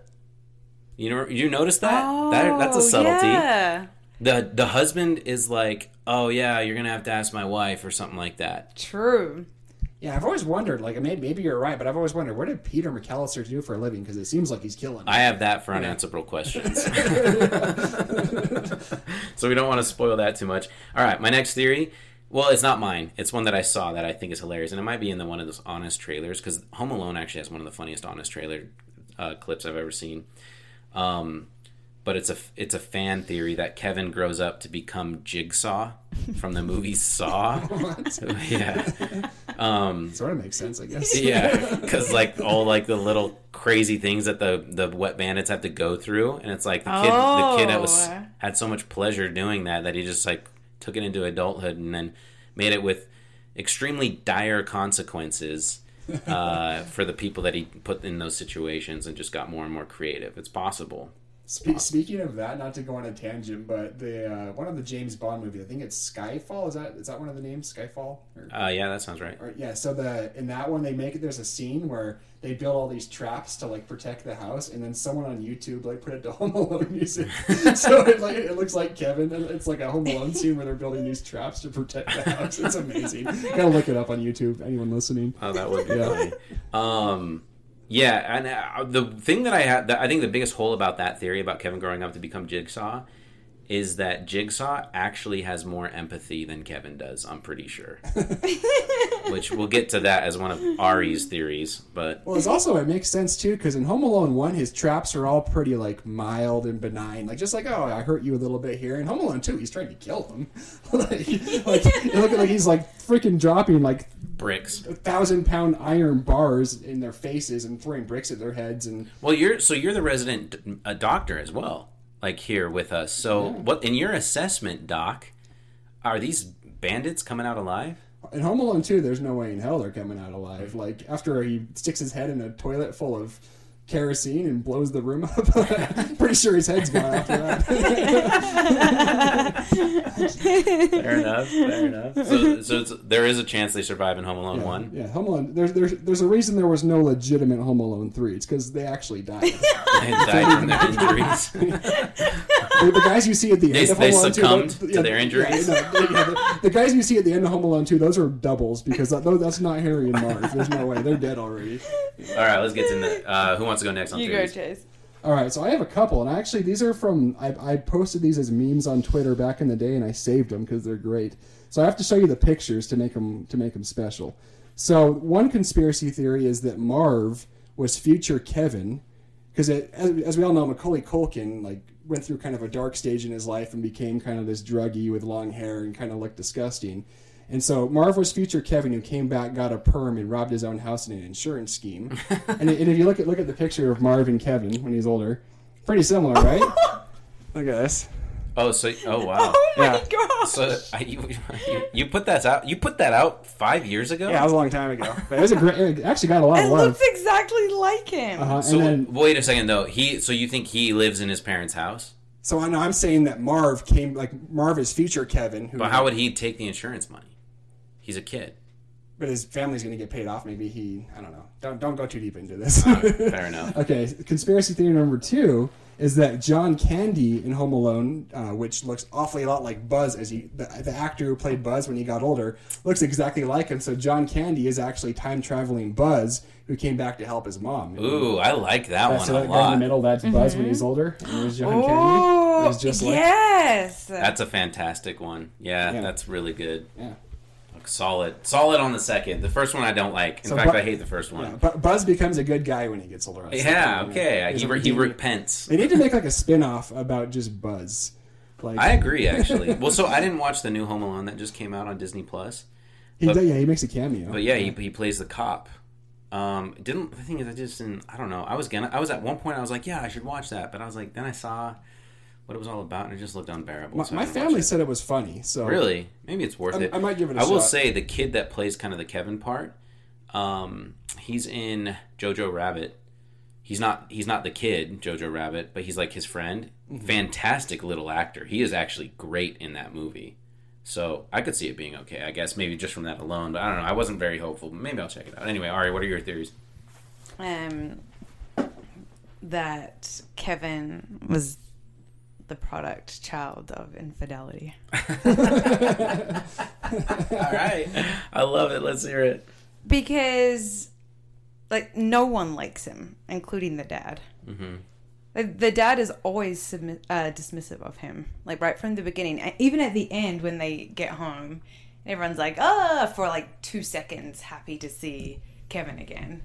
Speaker 1: You know, you notice that? Oh, that that's a
Speaker 4: Oh,
Speaker 1: subtlety.
Speaker 4: Yeah.
Speaker 1: The the husband is like, "Oh yeah, you're gonna have to ask my wife or something like that."
Speaker 4: True.
Speaker 6: Yeah, I've always wondered. Like, maybe, maybe you're right, but I've always wondered what did Peter McAllister do for a living? Because it seems like he's killing.
Speaker 1: I have that for unanswerable questions. so we don't want to spoil that too much. All right, my next theory. Well, it's not mine. It's one that I saw that I think is hilarious, and it might be in the one of those honest trailers because Home Alone actually has one of the funniest honest trailer uh, clips I've ever seen. Um, but it's a it's a fan theory that Kevin grows up to become Jigsaw from the movie Saw. yeah. Um,
Speaker 6: sort of makes sense, I guess.
Speaker 1: yeah, because like all like the little crazy things that the the wet bandits have to go through, and it's like the kid the kid that was
Speaker 4: Oh.
Speaker 1: had so much pleasure doing that that he just like took it into adulthood and then made it with extremely dire consequences uh, for the people that he put in those situations, and just got more and more creative. It's possible.
Speaker 6: Spe- speaking of that, not to go on a tangent, but the uh, one of the James Bond movies, I think it's Skyfall. Is that is that one of the names? Skyfall. Or,
Speaker 1: Uh, yeah, that sounds right.
Speaker 6: or- yeah. So the in that one they make it. There's a scene where they build all these traps to like protect the house, and then someone on YouTube like put it to Home Alone music. so it like it looks like Kevin. and It's like a Home Alone scene where they're building these traps to protect the house. It's amazing. Gotta look it up on YouTube. Anyone listening?
Speaker 1: Oh, that would be
Speaker 6: Yeah.
Speaker 1: funny. Um, yeah, and uh, the thing that I had, I think the biggest hole about that theory about Kevin growing up to become Jigsaw is that Jigsaw actually has more empathy than Kevin does. I'm pretty sure. Which we'll get to that as one of Ari's theories, but
Speaker 6: Well, it's also it makes sense too because in Home Alone one, his traps are all pretty like mild and benign, like just like oh, I hurt you a little bit here. In Home Alone two, he's trying to kill them. like like it look like he's like freaking dropping like
Speaker 1: bricks.
Speaker 6: a thousand pound iron bars in their faces and throwing bricks at their heads and
Speaker 1: Well, you're so you're the resident a doctor as well, like here with us. So,
Speaker 6: Yeah.
Speaker 1: what in your assessment, doc? Are these bandits coming out alive?
Speaker 6: in Home Alone two, there's no way in hell they're coming out alive. Like after he sticks his head in a toilet full of kerosene and blows the room up, pretty sure his head's gone after that.
Speaker 1: Fair enough. Fair enough. So, so it's, there is a chance they survive in Home Alone
Speaker 6: Yeah,
Speaker 1: one.
Speaker 6: Yeah, Home Alone. There's there's there's a reason there was no legitimate Home Alone three. It's because they actually died.
Speaker 1: They died from their injuries.
Speaker 6: the, the guys you see at the
Speaker 1: They-
Speaker 6: end of
Speaker 1: they
Speaker 6: Home Alone two,
Speaker 1: succumbed
Speaker 6: those-
Speaker 1: to their injuries?
Speaker 6: Yeah, no, they- yeah, the, the guys you see at the end of Home Alone two, those are doubles because that, that's not Harry and Marv. There's no way they're dead already.
Speaker 1: All right, let's get to the, uh, who wants to go next on
Speaker 4: You go,
Speaker 1: theories?
Speaker 4: Chase.
Speaker 6: All right, so I have a couple, and actually these are from I, I posted these as memes on Twitter back in the day, and I saved them because they're great. So I have to show you the pictures to make them to make them special. So one conspiracy theory is that Marv was future Kevin, because as, as we all know, Macaulay Culkin like went through kind of a dark stage in his life and became kind of this druggie with long hair and kind of looked disgusting. And so Marv was future Kevin who came back, got a perm, and robbed his own house in an insurance scheme. and, and if you look at look at the picture of Marv and Kevin when he's older, pretty similar, right? look at this.
Speaker 1: Oh, so oh wow.
Speaker 4: Oh my
Speaker 6: Yeah.
Speaker 4: god.
Speaker 1: So I, you, you you put that out? You put that out five years ago?
Speaker 6: Yeah, that was a long time ago. But it was a great. It actually got a lot
Speaker 4: It
Speaker 6: of love.
Speaker 4: looks exactly like him.
Speaker 6: Uh-huh.
Speaker 1: So
Speaker 6: then,
Speaker 1: wait a second though. He so you think he lives in his parents' house?
Speaker 6: so I know I'm saying that Marv came like Marv is future Kevin, who
Speaker 1: But how would he take the insurance money? He's a kid.
Speaker 6: but his family's going to get paid off. Maybe he, I don't know. Don't don't go too deep into this.
Speaker 1: Fair enough.
Speaker 6: okay, conspiracy theory number two is that John Candy in Home Alone, uh, which looks awfully a lot like Buzz, as he the, the actor who played Buzz when he got older, looks exactly like him. So John Candy is actually time traveling Buzz who came back to help his mom.
Speaker 1: Ooh, I like that
Speaker 6: That's
Speaker 1: one
Speaker 6: that
Speaker 1: a
Speaker 6: guy in the middle. That's Buzz when he's older. And there's John Candy.
Speaker 4: Oh,
Speaker 6: He's just like
Speaker 4: yes.
Speaker 1: That's a fantastic one. Yeah,
Speaker 6: Yeah.
Speaker 1: that's really good.
Speaker 6: Yeah.
Speaker 1: Solid, solid on the second. The first one I don't like. In
Speaker 6: So
Speaker 1: fact,
Speaker 6: Bu-
Speaker 1: I hate the first one.
Speaker 6: Yeah, but Buzz becomes a good guy when he gets older.
Speaker 1: Yeah,
Speaker 6: thing,
Speaker 1: okay. He, re- he repents.
Speaker 6: They need to make like a spin-off about just Buzz. Like
Speaker 1: I agree, actually. well, so I didn't watch the new Home Alone that just came out on Disney Plus.
Speaker 6: he,
Speaker 1: but-
Speaker 6: yeah, he makes a cameo.
Speaker 1: But yeah, he, he plays the cop. Um, didn't the thing is I just didn't, I don't know. I was gonna I was at one point I was like, yeah, I should watch that, but I was like, then I saw what it was all about and it just looked unbearable.
Speaker 6: my
Speaker 1: so
Speaker 6: my family
Speaker 1: it.
Speaker 6: said it was funny. So
Speaker 1: Really? Maybe it's worth
Speaker 6: I'm-
Speaker 1: it.
Speaker 6: I might give it a
Speaker 1: I will say the kid that plays kind of the Kevin part, Um, he's in Jojo Rabbit. He's not he's not the kid Jojo Rabbit, but he's like his friend.
Speaker 6: Mhm.
Speaker 1: Fantastic little actor. He is actually great in that movie. So I could see it being okay. I guess maybe just from that alone. But I don't know. I wasn't very hopeful. Maybe I'll check it out. Anyway, Ari, what are your theories?
Speaker 4: Um, that Kevin was the product child of infidelity.
Speaker 1: All right, I love it. Let's hear it.
Speaker 4: because like no one likes him, including the dad.
Speaker 1: Mm-hmm.
Speaker 4: Like, the dad is always submi- uh, dismissive of him, like right from the beginning. And Even at the end, when they get home, everyone's like, "Ah!" for like two seconds, happy to see Kevin again.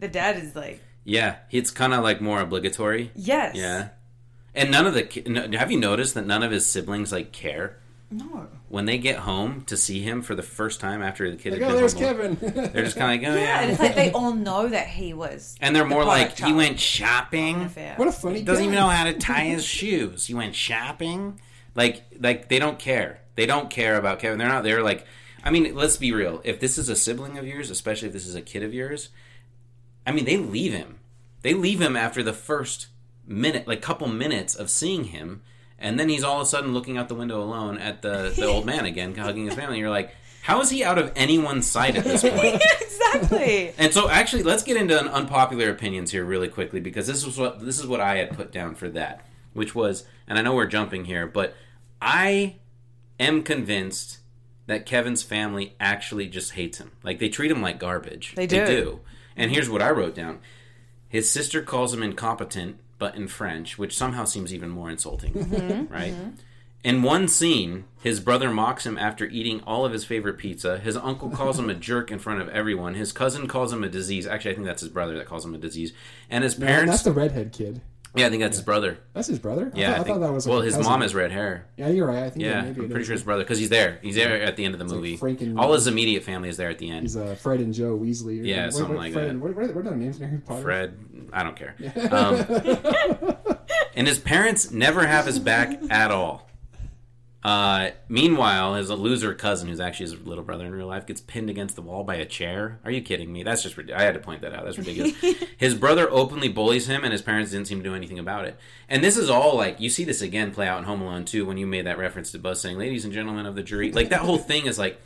Speaker 4: The dad is like,
Speaker 1: Yeah, it's kind of like more obligatory.
Speaker 4: Yes.
Speaker 1: Yeah. And none of the have you noticed that none of his siblings like care
Speaker 4: "No."
Speaker 1: when they get home to see him for the first time after the kid.
Speaker 6: Like,
Speaker 1: had
Speaker 6: oh,
Speaker 1: been
Speaker 6: there's
Speaker 1: home.
Speaker 6: Kevin.
Speaker 1: They're just kind of like, oh
Speaker 4: Yeah,
Speaker 1: yeah.
Speaker 4: and it's like they all know that he was.
Speaker 1: And they're
Speaker 4: the
Speaker 1: more
Speaker 4: product
Speaker 1: like, he went shopping.
Speaker 6: What a funny
Speaker 1: He doesn't
Speaker 6: guy.
Speaker 1: even know how to tie his shoes. He went shopping. Like, like they don't care. They don't care about Kevin. They're not. They're like, I mean, let's be real. If this is a sibling of yours, especially if this is a kid of yours, I mean, they leave him. They leave him after the first minute, like couple minutes of seeing him, and then he's all of a sudden looking out the window alone at the the old man again, hugging his family. You're like, how is he out of anyone's sight at this point?
Speaker 4: exactly.
Speaker 1: And so, actually, let's get into an unpopular opinions here really quickly because this is what this is what I had put down for that, which was, and I know we're jumping here, but I am convinced that Kevin's family actually just hates him. Like they treat him like garbage.
Speaker 4: They do.
Speaker 1: And here's what I wrote down: his sister calls him incompetent, but in French, which somehow seems even more insulting,
Speaker 4: Mhm,
Speaker 1: right?
Speaker 4: mhm.
Speaker 1: In one scene, his brother mocks him after eating all of his favorite pizza. His uncle calls him a jerk in front of everyone. His cousin calls him a disease. Actually, I think that's his brother that calls him a disease. And his
Speaker 6: No,
Speaker 1: parents.
Speaker 6: that's the redhead kid.
Speaker 1: Yeah, I think that's his brother.
Speaker 6: That's his brother. I
Speaker 1: Yeah,
Speaker 6: thought,
Speaker 1: I,
Speaker 6: I thought that was.
Speaker 1: well, his
Speaker 6: cousin.
Speaker 1: mom has red hair.
Speaker 6: Yeah, you're right. I think
Speaker 1: Yeah, I'm pretty sure his brother because he's there. He's there at the end of the movie.
Speaker 6: Frank and-
Speaker 1: All his immediate family is there at the end.
Speaker 6: He's uh, Fred and Joe Weasley. or-
Speaker 1: Yeah,
Speaker 6: what-
Speaker 1: something
Speaker 6: what-
Speaker 1: like
Speaker 6: Fred
Speaker 1: that.
Speaker 6: What, what, are their names in Harry Potter?
Speaker 1: Fred, I don't care. Um, and his parents never have his back at all. Uh, meanwhile, his loser cousin, who's actually his little brother in real life, gets pinned against the wall by a chair. Are you kidding me? That's just ridiculous. I had to point that out. That's ridiculous. his brother openly bullies him, and his parents didn't seem to do anything about it. And this is all like you see this again play out in Home Alone 2 when you made that reference to Buzz saying, "Ladies and gentlemen of the jury." Like that whole thing is like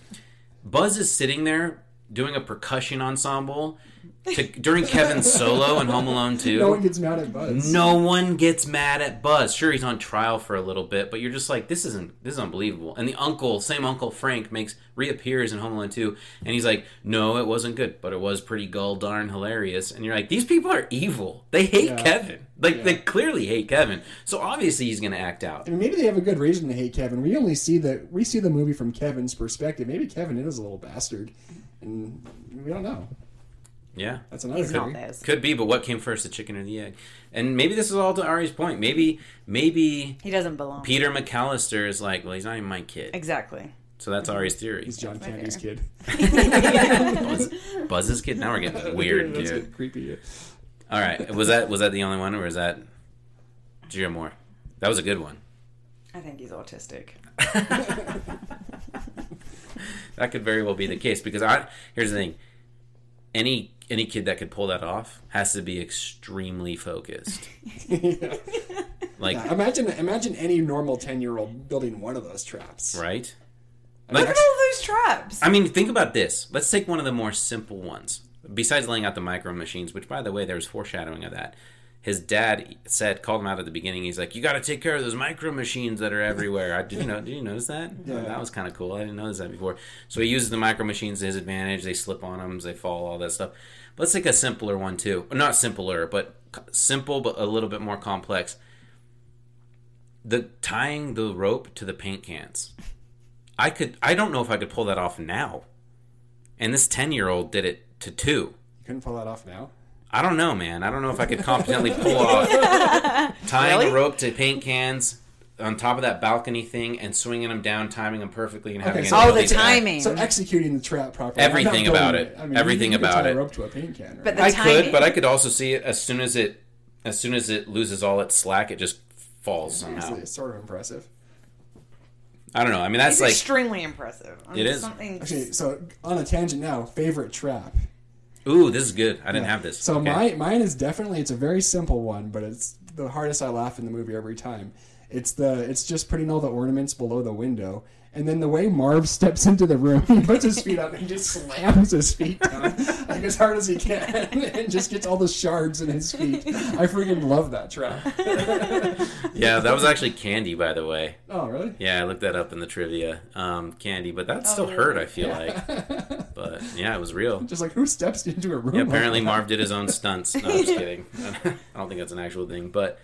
Speaker 1: Buzz is sitting there doing a percussion ensemble to, during Kevin's solo in Home Alone 2.
Speaker 6: No one gets mad at Buzz.
Speaker 1: No one gets mad at Buzz. Sure, he's on trial for a little bit, but you're just like, this isn't this is unbelievable. And the uncle, same Uncle Frank, makes reappears in Home Alone 2, and he's like, no, it wasn't good, but it was pretty gull darn hilarious. And you're like, these people are evil. They hate
Speaker 6: Yeah.
Speaker 1: Kevin. Like they clearly hate Kevin. So obviously he's gonna act out.
Speaker 6: Mean, maybe they have a good reason to hate Kevin. We only see the we see the movie from Kevin's perspective. Maybe Kevin is a little bastard, and we don't know.
Speaker 1: Yeah,
Speaker 6: That's another
Speaker 4: He's
Speaker 6: theory.
Speaker 1: Could be, but what came first, the chicken or the egg? And maybe this is all to Ari's point. Maybe, maybe
Speaker 4: He doesn't belong.
Speaker 1: Peter McAllister is like, well, he's not even my kid.
Speaker 4: Exactly.
Speaker 1: So that's Ari's theory.
Speaker 6: He's John Candy's kid.
Speaker 1: Buzz, Buzz's kid. Now we're getting weird,
Speaker 6: That's
Speaker 1: dude.
Speaker 6: creepy.
Speaker 1: All right, was that was that the only one, or was that? Did you hear more? That was a good one.
Speaker 4: I think he's autistic.
Speaker 1: That could very well be the case because I here's the thing. Any any kid that could pull that off has to be extremely focused. Like
Speaker 6: Yeah, imagine imagine any normal ten year old building one of those traps.
Speaker 1: right?
Speaker 4: Look at all those traps.
Speaker 1: I mean, think about this. Let's take one of the more simple ones. Besides laying out the micro machines, which by the way, there was foreshadowing of that. His dad said, called him out at the beginning. He's like, "You got to take care of those micro machines that are everywhere." I did you know? Did you notice that?
Speaker 6: Yeah.
Speaker 1: that was kind of cool. I didn't notice that before. So he uses the micro machines to his advantage. They slip on them, they fall, all that stuff. But let's take a simpler one too. Not simpler, but simple, but a little bit more complex. The tying the rope to the paint cans. I could. I don't know if I could pull that off now. And this ten-year-old did it to two.
Speaker 6: You couldn't pull that off now.
Speaker 1: I don't know, man. I don't know if I could competently pull off tying
Speaker 4: Really?
Speaker 1: a rope to paint cans on top of that balcony thing and swinging them down, timing them perfectly, and having
Speaker 6: Okay,
Speaker 1: it
Speaker 6: so-
Speaker 1: nailed
Speaker 4: Oh, the
Speaker 1: each back.
Speaker 4: timing.
Speaker 6: So executing the trap properly.
Speaker 1: Everything about it.
Speaker 6: I mean,
Speaker 1: Everything
Speaker 6: you, you could
Speaker 1: about
Speaker 6: tie
Speaker 1: it.
Speaker 6: A rope to a paint can. Right?
Speaker 4: But the
Speaker 1: I
Speaker 4: timing.
Speaker 1: could, but I could also see it as soon as it, as soon as it loses all its slack, it just falls somehow.
Speaker 6: Honestly, it's sort of impressive.
Speaker 1: I don't know. I mean, that's
Speaker 4: It's
Speaker 1: like
Speaker 4: extremely impressive.
Speaker 1: It is.
Speaker 4: Something.
Speaker 6: Actually, so on a tangent now, favorite trap.
Speaker 1: Ooh, this is good. I didn't
Speaker 6: Yeah.
Speaker 1: have this.
Speaker 6: So
Speaker 1: Okay.
Speaker 6: my mine is definitely it's a very simple one, but it's the hardest I laugh in the movie every time. It's the it's just putting all the ornaments below the window, and then the way Marv steps into the room, he puts his feet up and just slams his feet down like as hard as he can, and just gets all the shards in his feet. I freaking love that trap.
Speaker 1: yeah, that was actually Candy, by the way.
Speaker 6: Oh, really?
Speaker 1: Yeah, I looked that up in the trivia. Um, Candy, but that still
Speaker 6: Oh,
Speaker 1: hurt. I feel like, but yeah, it was real.
Speaker 6: Just like who steps into a room?
Speaker 1: Yeah,
Speaker 6: like
Speaker 1: apparently
Speaker 6: that?
Speaker 1: Marv did his own stunts. No, I'm just kidding. I don't think that's an actual thing. But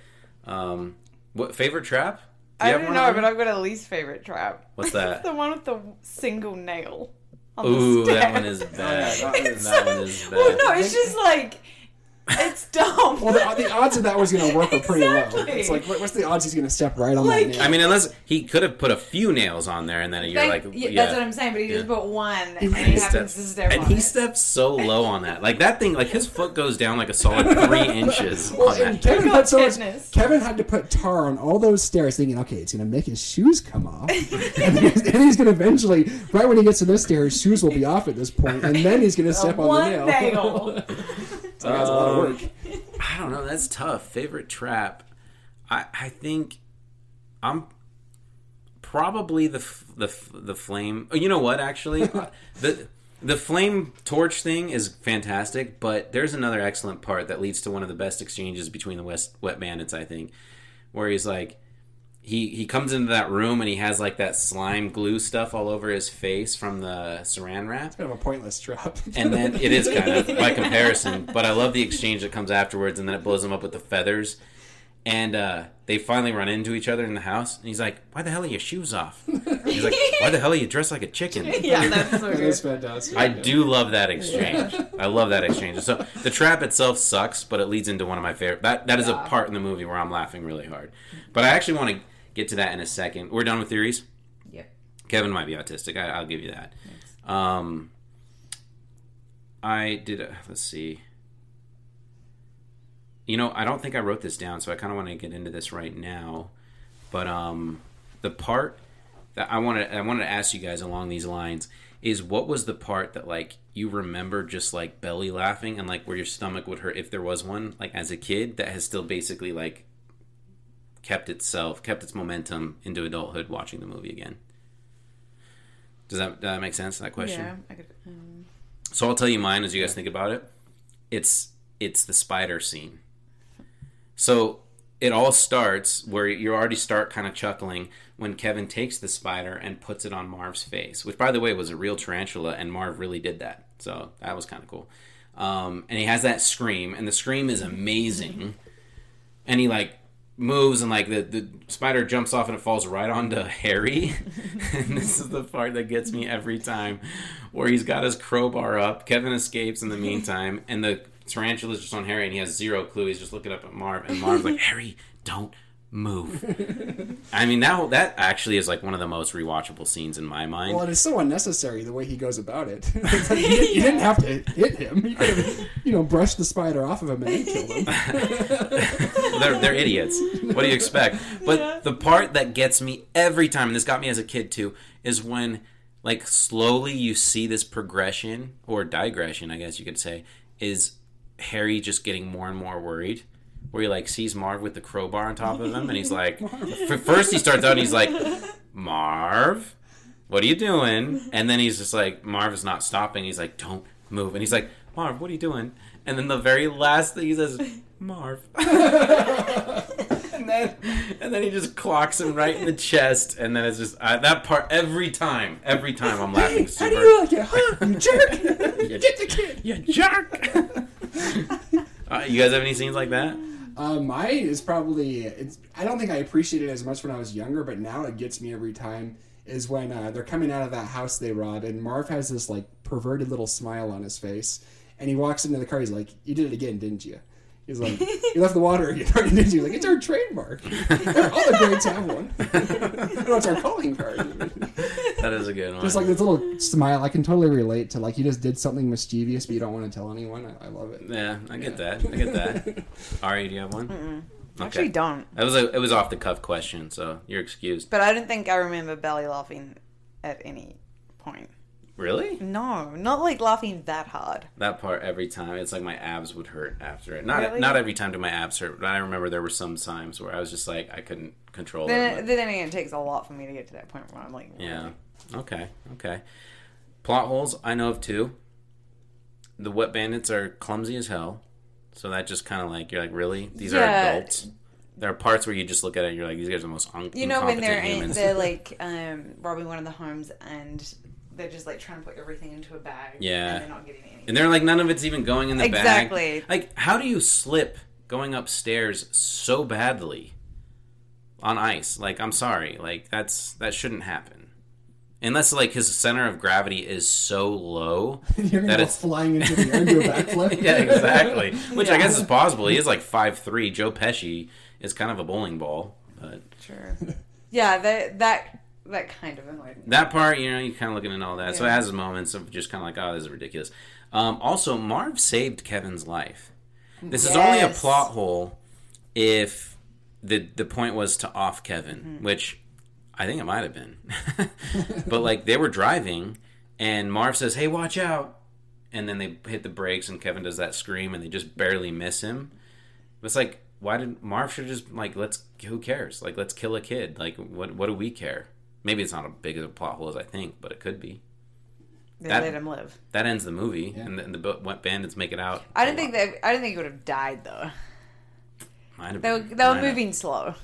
Speaker 1: um, what favorite trap? Do
Speaker 4: I don't know,
Speaker 1: Aubrey?
Speaker 4: but I've got a least favorite trap.
Speaker 1: What's that?
Speaker 4: the one with the single nail. On
Speaker 1: Ooh,
Speaker 4: the
Speaker 1: that one is bad.
Speaker 6: that is-
Speaker 1: that one is bad.
Speaker 4: Well, no, it's just like it's dumb.
Speaker 6: Well, the, the odds of that was going to work are pretty low. It's like, what- what's the odds he's going to step right on
Speaker 4: Like-
Speaker 6: that nail?
Speaker 1: I mean, unless he could have put a few nails on there, and then you're
Speaker 4: Thank-
Speaker 1: like,
Speaker 4: yeah,
Speaker 1: yeah,
Speaker 4: that's what I'm saying. But he just put one,
Speaker 1: And
Speaker 4: and he happens
Speaker 1: steps-
Speaker 4: to step
Speaker 1: and
Speaker 4: on
Speaker 1: he
Speaker 4: it.
Speaker 1: steps so low on that. Like that thing, like his foot goes down like a solid three inches
Speaker 6: Well,
Speaker 1: on that.
Speaker 6: Kevin, oh, put so much. Kevin had to put tar on all those stairs, thinking, okay, it's going to make his shoes come off. and he's, and he's going to eventually, right when he gets to this stair, his shoes will be off at this point, and then he's going to step on
Speaker 4: one
Speaker 6: the nail.
Speaker 4: nail.
Speaker 6: So that's a lot of
Speaker 1: Um,
Speaker 6: work.
Speaker 1: I don't know. That's tough. Favorite trap. I I think I'm probably the the the flame. Oh, you know what? Actually, Uh, the the flame torch thing is fantastic. But there's another excellent part that leads to one of the best exchanges between the West Wet Bandits. I think, where he's like. He, he comes into that room and he has like that slime glue stuff all over his face from the saran wrap.
Speaker 6: It's kind of a pointless trap.
Speaker 1: and then it is kind of by comparison but i love the exchange that comes afterwards and then it blows him up with the feathers and uh, they finally run into each other in the house and he's like why the hell are your shoes off he's like why the hell are you dressed like a chicken
Speaker 4: yeah, that's so
Speaker 6: That
Speaker 4: good.
Speaker 6: fantastic.
Speaker 1: i do love that exchange i love that exchange so the trap itself sucks but it leads into one of my favorite that that is a part in the movie where i'm laughing really hard but i actually want to get to that in a second we're done with theories
Speaker 4: Yeah.
Speaker 1: Kevin might be autistic. I, I'll give you that. Um, I did. A, let's see. You know, I don't think I wrote this down, so I kind of want to get into this right now. But um, the part that I wanted, I wanted to ask you guys along these lines is what was the part that like you remember just like belly laughing and like where your stomach would hurt if there was one like as a kid that has still basically like kept itself kept its momentum into adulthood watching the movie again. Does that, does that make sense? That question.
Speaker 4: Yeah, I could. Um,
Speaker 1: So I'll tell you mine as you guys think about it. It's it's the spider scene. So it all starts where you already start kind of chuckling when Kevin takes the spider and puts it on Marv's face, which by the way was a real tarantula, and Marv really did that. So that was kind of cool. Um, and he has that scream, and the scream is amazing. And he like moves and like the, the spider jumps off and it falls right onto Harry. and this is the part that gets me every time where he's got his crowbar up. Kevin escapes in the meantime and the tarantula's just on Harry and he has zero clue. He's just looking up at Marv and Marv's like, Harry, don't move. I mean that that actually is like one of the most rewatchable scenes in my mind.
Speaker 6: Well, it is so unnecessary the way he goes about it. Like, you, didn't, you didn't have to hit him. You could have, you know, brushed the spider off of him and killed him.
Speaker 1: they're, they're idiots. What do you expect? But the part that gets me every time, and this got me as a kid too, is when like slowly you see this progression or digression, I guess you could say, is Harry just getting more and more worried. Where he like sees Marv with the crowbar on top of him, and he's like, first he starts out and he's like, Marv, what are you doing? And then he's just like, Marv is not stopping. He's like, don't move. And he's like, Marv, what are you doing? And then the very last thing he says, Marv. and then and then he just clocks him right in the chest. And then it's just uh, that part every time. Every time I'm laughing
Speaker 6: How
Speaker 1: super.
Speaker 6: do you like it? Huh? You jerk!
Speaker 1: You-
Speaker 6: Get the kid!
Speaker 1: You jerk! Uh, you guys have any scenes like that?
Speaker 6: Uh, mine is probably it's. I don't think I appreciated it as much when I was younger, but now it gets me every time. Is when uh, they're coming out of that house they robbed, and Marv has this like perverted little smile on his face, and he walks into the car. He's like, "You did it again, didn't you?" He's like, "You left the water again, didn't you?" Like, it's our trademark. All the greats have one. no, it's our calling card.
Speaker 1: That is a good one.
Speaker 6: Just like this little smile, I can totally relate to. Like you just did something mischievous, but you don't want to tell anyone. I, I love it.
Speaker 1: yeah, I get that. I get that. Ari, do you have one?
Speaker 4: Mm-mm.
Speaker 1: Okay.
Speaker 4: Actually, don't.
Speaker 1: That was a it was off the cuff question, so you're excused.
Speaker 4: But I don't think I remember belly laughing at any point.
Speaker 1: Really?
Speaker 4: No, not like laughing that hard.
Speaker 1: That part every time, it's like my abs would hurt after it. Not
Speaker 4: Really?
Speaker 1: not every time do my abs hurt, but I remember there were some times where I was just like I couldn't control it.
Speaker 4: Then, then again, it takes a lot for me to get to that point where I'm like,
Speaker 1: Yeah. Okay. Okay. Plot holes. I know of two. The wet bandits are clumsy as hell, so that just kind of like you're like, really? These are adults. There are parts where you just look at it and you're like, these guys are the most un-
Speaker 4: you know when they're in,
Speaker 1: humans.
Speaker 4: they're like um, robbing one of the homes and they're just like trying to put everything into a bag.
Speaker 1: Yeah.
Speaker 4: and they're not getting any.
Speaker 1: And they're like, none of it's even going in the
Speaker 4: Exactly.
Speaker 1: bag. Like, how do you slip going upstairs so badly on ice? Like, I'm sorry. Like, that's that shouldn't happen. Unless like his center of gravity is so low
Speaker 6: You're
Speaker 1: that
Speaker 6: go
Speaker 1: it's
Speaker 6: flying into the air and do a backflip.
Speaker 1: yeah, exactly. Which I guess is possible. He is like five three. Joe Pesci is kind of a bowling ball, but
Speaker 4: Sure. Yeah, that that that kind of annoyed me.
Speaker 1: that part, you know, you kind of looking at all that. So it has moments of just kind of like, oh, this is ridiculous. Um, also, Marv saved Kevin's life. This is only a plot hole if the the point was to off Kevin,
Speaker 4: Mm-hmm.
Speaker 1: which I think it might have been. but like they were driving, and Marv says, "Hey, watch out!" And then they hit the brakes, and Kevin does that scream, and they just barely miss him. It's like, why did Marv should just like let's who cares? Like let's kill a kid. Like what what do we care? Maybe it's not a big of a plot hole as I think, but it could be.
Speaker 4: They
Speaker 1: That-
Speaker 4: let him live.
Speaker 1: That ends the movie, and the, and the bandits make it out.
Speaker 4: I didn't think that. I didn't think he would have died though.
Speaker 1: Might have
Speaker 4: They were,
Speaker 1: been.
Speaker 4: they were
Speaker 1: Might have.
Speaker 4: moving slow.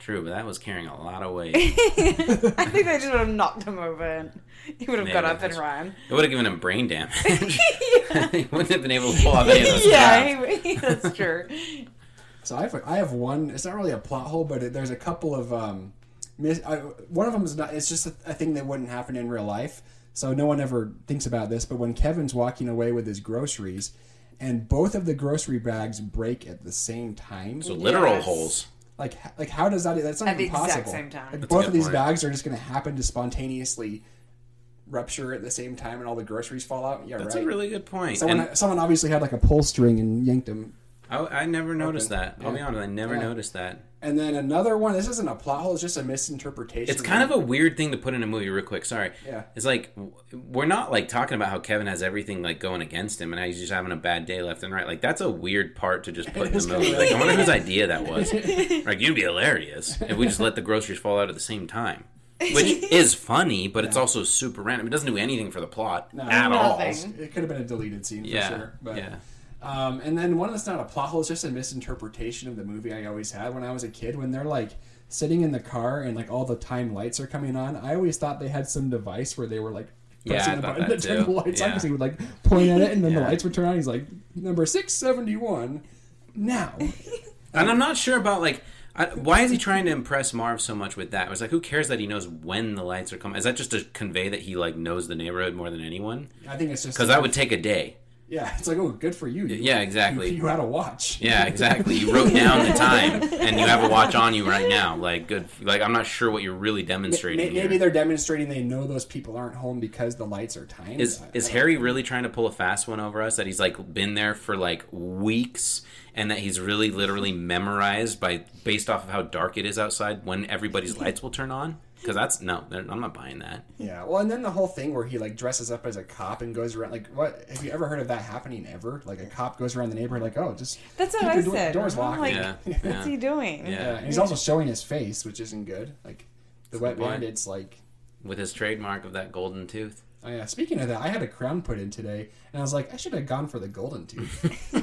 Speaker 1: True, but that was carrying a lot of weight.
Speaker 4: I think they just would have knocked him over and he would have got up and
Speaker 1: that's-
Speaker 4: run.
Speaker 1: It would have given him brain damage. he wouldn't have been able to pull off any of those
Speaker 4: yeah, he- that's true.
Speaker 6: So I have, I have one. It's not really a plot hole, but it, there's a couple of. Um, mis- I, one of them is not. It's just a, a thing that wouldn't happen in real life. So no one ever thinks about this. But when Kevin's walking away with his groceries, and both of the grocery bags break at the same time.
Speaker 1: So literal
Speaker 4: Yes.
Speaker 1: holes.
Speaker 6: Like, like how does that? That's not
Speaker 4: At the
Speaker 6: even
Speaker 4: exact
Speaker 6: possible.
Speaker 4: same time.
Speaker 6: Like both of these
Speaker 1: point.
Speaker 6: bags are just going to happen to spontaneously rupture at the same time, and all the groceries fall out. Yeah,
Speaker 1: That's
Speaker 6: right.
Speaker 1: a really good point.
Speaker 6: Someone,
Speaker 1: And
Speaker 6: someone obviously had like a pull string and yanked him.
Speaker 1: I, I never noticed
Speaker 6: Open.
Speaker 1: that. I'll be honest, I never
Speaker 6: Yeah.
Speaker 1: noticed that.
Speaker 6: And then another one. This isn't a plot hole. It's just a misinterpretation.
Speaker 1: It's kind of a weird thing to put in a movie, real quick. Sorry.
Speaker 6: Yeah.
Speaker 1: It's like we're not like talking about how Kevin has everything like going against him and he's just having a bad day left and right. Like that's a weird part to just put in the movie. Like I wonder whose idea that was. Like you'd be hilarious if we just let the groceries fall out at the same time. Which is funny, but it's also super random. It doesn't do anything for the plot
Speaker 6: No,
Speaker 1: at all.
Speaker 4: Nothing.
Speaker 6: It could have been a deleted scene for sure. But,
Speaker 1: yeah.
Speaker 6: Um, and then one that's not a plot hole. is just a misinterpretation of the movie I always had when I was a kid. When they're like sitting in the car and like all the time lights are coming on, I always thought they had some device where they were like pressing
Speaker 1: I
Speaker 6: the button
Speaker 1: that
Speaker 6: to turn the lights on because he would like point at it and then the lights would turn on. He's like number six seventy one. Now,
Speaker 1: And I'm not sure about like I, why is he trying to impress Marv so much with that? It was like, who cares that he knows when the lights are coming? Is that just to convey that he like knows the neighborhood more than anyone?
Speaker 6: I think it's just
Speaker 1: Because that would take a day.
Speaker 6: Yeah. It's like oh, good for you. You-
Speaker 1: Yeah, exactly.
Speaker 6: You, you had a watch.
Speaker 1: Yeah, exactly. You wrote down the time, and you have a watch on you right now. Like, good. Like, I'm not sure what you're really demonstrating.
Speaker 6: Maybe
Speaker 1: here.
Speaker 6: they're demonstrating they know those people aren't home because the lights are timed.
Speaker 1: Is
Speaker 6: I-
Speaker 1: is
Speaker 6: I
Speaker 1: Harry really trying to pull a fast one over us? That he's like been there for like weeks, and that he's really literally memorized by based off of how dark it is outside when everybody's lights will turn on. Because that's no, I'm not buying that.
Speaker 6: Yeah, well, and then the whole thing where he like dresses up as a cop and goes around like what? Have you ever heard of that happening ever? Like a cop goes around the neighborhood like, oh, just
Speaker 4: That's what I
Speaker 6: your door-
Speaker 4: said.
Speaker 6: doors locked.
Speaker 4: like,
Speaker 1: Yeah,
Speaker 4: what's
Speaker 1: yeah.
Speaker 4: he doing?
Speaker 1: Yeah.
Speaker 6: Yeah, and he's also showing his face, which isn't good. Like the wet bandits, like.
Speaker 1: With his trademark of that golden tooth.
Speaker 6: Oh yeah. Speaking of that, I had a crown put in today, and I was like, I should have gone for the golden tooth.
Speaker 4: you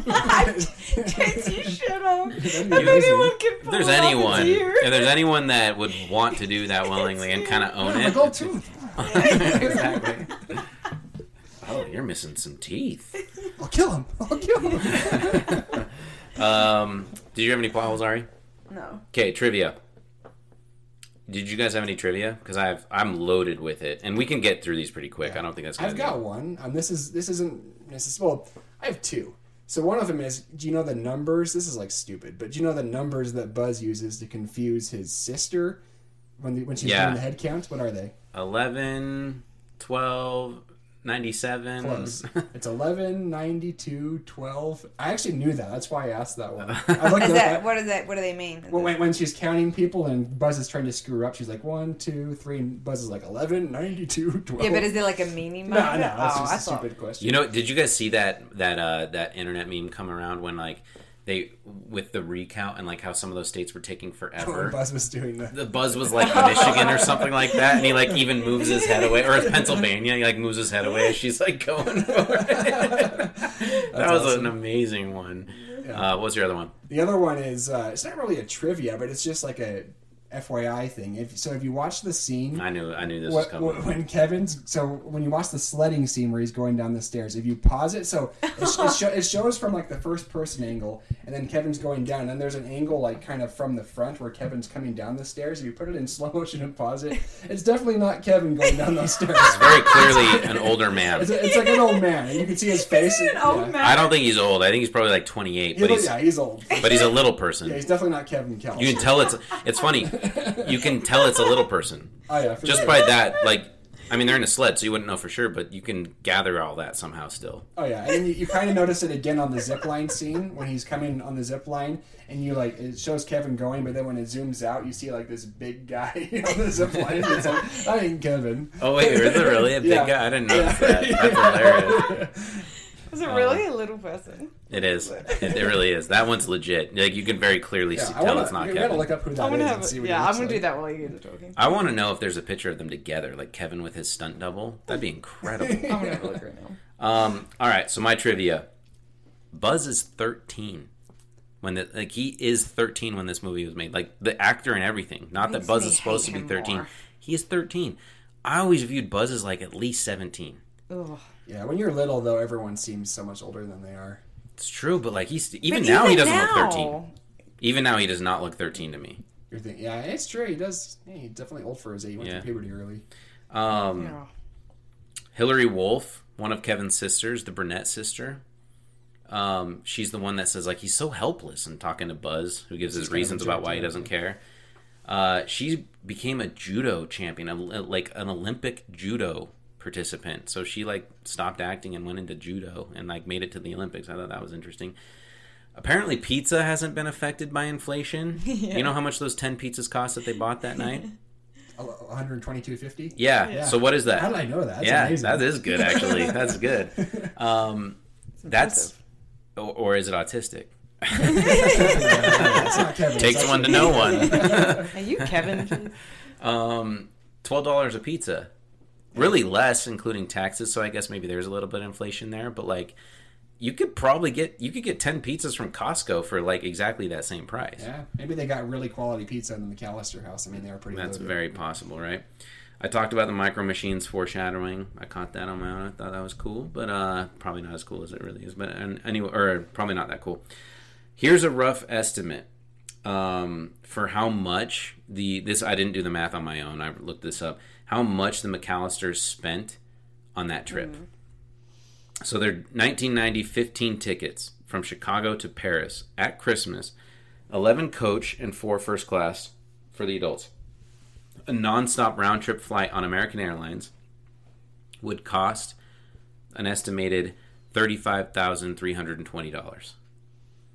Speaker 4: should have. If anyone can
Speaker 1: If there's
Speaker 4: it off, it's
Speaker 1: anyone,
Speaker 4: you.
Speaker 1: if there's anyone that would want to do that willingly and kind of own
Speaker 6: My
Speaker 1: it,
Speaker 6: gold tooth.
Speaker 1: exactly. Oh, you're missing some teeth.
Speaker 6: I'll kill him. I'll kill him.
Speaker 1: Um, did you have any plot holes, Ari?
Speaker 4: No.
Speaker 1: Okay, trivia. Did you guys have any trivia? Because I've I'm loaded with it, and we can get through these pretty quick. I don't think that's.
Speaker 6: I've
Speaker 1: be-
Speaker 6: got one. Um, this is this isn't this is well. I have two. So one of them is, do you know the numbers? This is like stupid, but do you know the numbers that Buzz uses to confuse his sister when the, when she's
Speaker 1: Yeah.
Speaker 6: doing the head count? What are they?
Speaker 1: 11, 12, 97.
Speaker 6: Close. it's 11, 92, 12. I actually knew that. That's why I asked that one. I looked
Speaker 4: Is
Speaker 6: it
Speaker 4: that what is that? What do they mean?
Speaker 6: When, when, when she's counting people and Buzz is trying to screw her up, she's like, one, two, three, and Buzz is like, 11, 92, 12.
Speaker 4: Yeah, but is it like a meaning?
Speaker 6: No, no, that's
Speaker 4: oh,
Speaker 6: just
Speaker 4: I
Speaker 6: a
Speaker 4: thought.
Speaker 6: stupid question.
Speaker 1: You know, did you guys see that that uh that internet meme come around when like they with the recount and like how some of those states were taking
Speaker 6: Oh,
Speaker 1: forever?
Speaker 6: Buzz was doing the.
Speaker 1: the buzz was like Michigan or something like that, and he like even moves his head away, or it's Pennsylvania. He like moves his head away she's like going for it. that was
Speaker 6: awesome.
Speaker 1: an amazing one. Uh, what was your other one?
Speaker 6: The other one is uh, it's not really a trivia, but it's just like a FYI thing. If so, if you watch the scene,
Speaker 1: I knew I knew this
Speaker 6: wh-
Speaker 1: was coming.
Speaker 6: when Kevin's so when you watch the sledding scene where he's going down the stairs, if you pause it, so it, it, sho- it shows from like the first person angle, and then Kevin's going down, and then there's an angle like kind of from the front where Kevin's coming down the stairs. If you put it in slow motion and pause it, it's definitely not Kevin going down those stairs.
Speaker 1: It's very clearly an older man.
Speaker 6: It's, it's like an old man, and you can see his face.
Speaker 4: An old
Speaker 6: yeah.
Speaker 4: man.
Speaker 1: I don't think he's old. I think he's probably like 28,
Speaker 6: He
Speaker 1: but
Speaker 6: look-
Speaker 1: he's
Speaker 6: yeah, he's old.
Speaker 1: but he's a little person.
Speaker 6: Yeah, he's definitely not Kevin Kelly.
Speaker 1: You can tell it's it's funny. You can tell it's a little person.
Speaker 6: Oh yeah, for
Speaker 1: Just
Speaker 6: sure.
Speaker 1: by that, like I mean, they're in a sled, so you wouldn't know for sure, but you can gather all that somehow still.
Speaker 6: Oh yeah, and you, you kind of notice it again on the zip line scene when he's coming on the zip line, and you like it shows Kevin going, but then when it zooms out, you see like this big guy on the zip line. It's like that ain't Kevin.
Speaker 1: Oh wait, is it really a big
Speaker 6: Yeah.
Speaker 1: guy? I didn't notice that. That's hilarious.
Speaker 4: Was it
Speaker 1: Um,
Speaker 4: really a little person?
Speaker 1: It is. It, it really is. That one's legit. Like you can very clearly
Speaker 6: Yeah,
Speaker 1: see, tell
Speaker 6: wanna-
Speaker 1: it's not
Speaker 6: you
Speaker 1: Kevin.
Speaker 6: gotta look up who that
Speaker 4: I'm gonna
Speaker 6: is
Speaker 4: have.
Speaker 6: and see what
Speaker 4: Yeah, I'm gonna do that while you guys are talking.
Speaker 1: I want to know if there's a picture of them together, like Kevin with his stunt double. That'd be incredible.
Speaker 4: I'm gonna have a look right now.
Speaker 1: Um, all right, so my trivia: Buzz is 13 when the like he is 13 when this movie was made. Like the actor and everything. Not that Buzz is supposed to be 13.
Speaker 4: more.
Speaker 1: He is 13. I always viewed Buzz as like at least 17.
Speaker 4: Ugh.
Speaker 6: Yeah, when you're little though, everyone seems so much older than they are.
Speaker 1: It's true, but like he's even
Speaker 4: But
Speaker 1: now he doesn't look 13. Even now he does not look 13 to me.
Speaker 6: You're thinking, yeah, it's true. He does. Yeah, he's definitely old for his age. He went
Speaker 1: Yeah.
Speaker 6: through puberty early.
Speaker 1: Um,
Speaker 4: Yeah.
Speaker 1: Hillary Wolf, one of Kevin's sisters, the brunette sister. Um, she's the one that says like he's so helpless and talking to Buzz, who gives
Speaker 6: She's
Speaker 1: his
Speaker 6: kind of a
Speaker 1: reasons about why he doesn't care. Uh, she became a judo champion, a, like an Olympic judo participant. So she like stopped acting and went into judo and like made it to the Olympics. I thought that was interesting. Apparently, pizza hasn't been affected by inflation.
Speaker 4: Yeah.
Speaker 1: You know how much those ten pizzas cost that they bought that night?
Speaker 6: 122.50.
Speaker 1: Yeah. So what is that?
Speaker 6: How did I know that? That's
Speaker 1: yeah,
Speaker 6: amazing.
Speaker 1: that is good actually. That's good. Um, that's or, or is it autistic?
Speaker 6: It's not
Speaker 1: Takes
Speaker 6: It's
Speaker 1: one to know one.
Speaker 4: Are you Kevin?
Speaker 1: um, twelve dollars a pizza. Really less, including taxes. So I guess maybe there's a little bit of inflation there. But like, you could probably get you could get ten pizzas from Costco for like exactly that same price.
Speaker 6: Yeah, maybe they got really quality pizza in the McAllister house. I mean, they were pretty.
Speaker 1: That's
Speaker 6: loaded.
Speaker 1: very possible, right? I talked about the micro machines foreshadowing. I caught that on my own. I thought that was cool, but uh, probably not as cool as it really is. But and anyway, or probably not that cool. Here's a rough estimate um, for how much the this. I didn't do the math on my own. I looked this up. How much the McAllisters spent on that trip. Mm-hmm. So their 1990 15 tickets from Chicago to Paris at Christmas, 11 coach and four first class for the adults. A nonstop round trip flight on American Airlines would cost an estimated $35,320,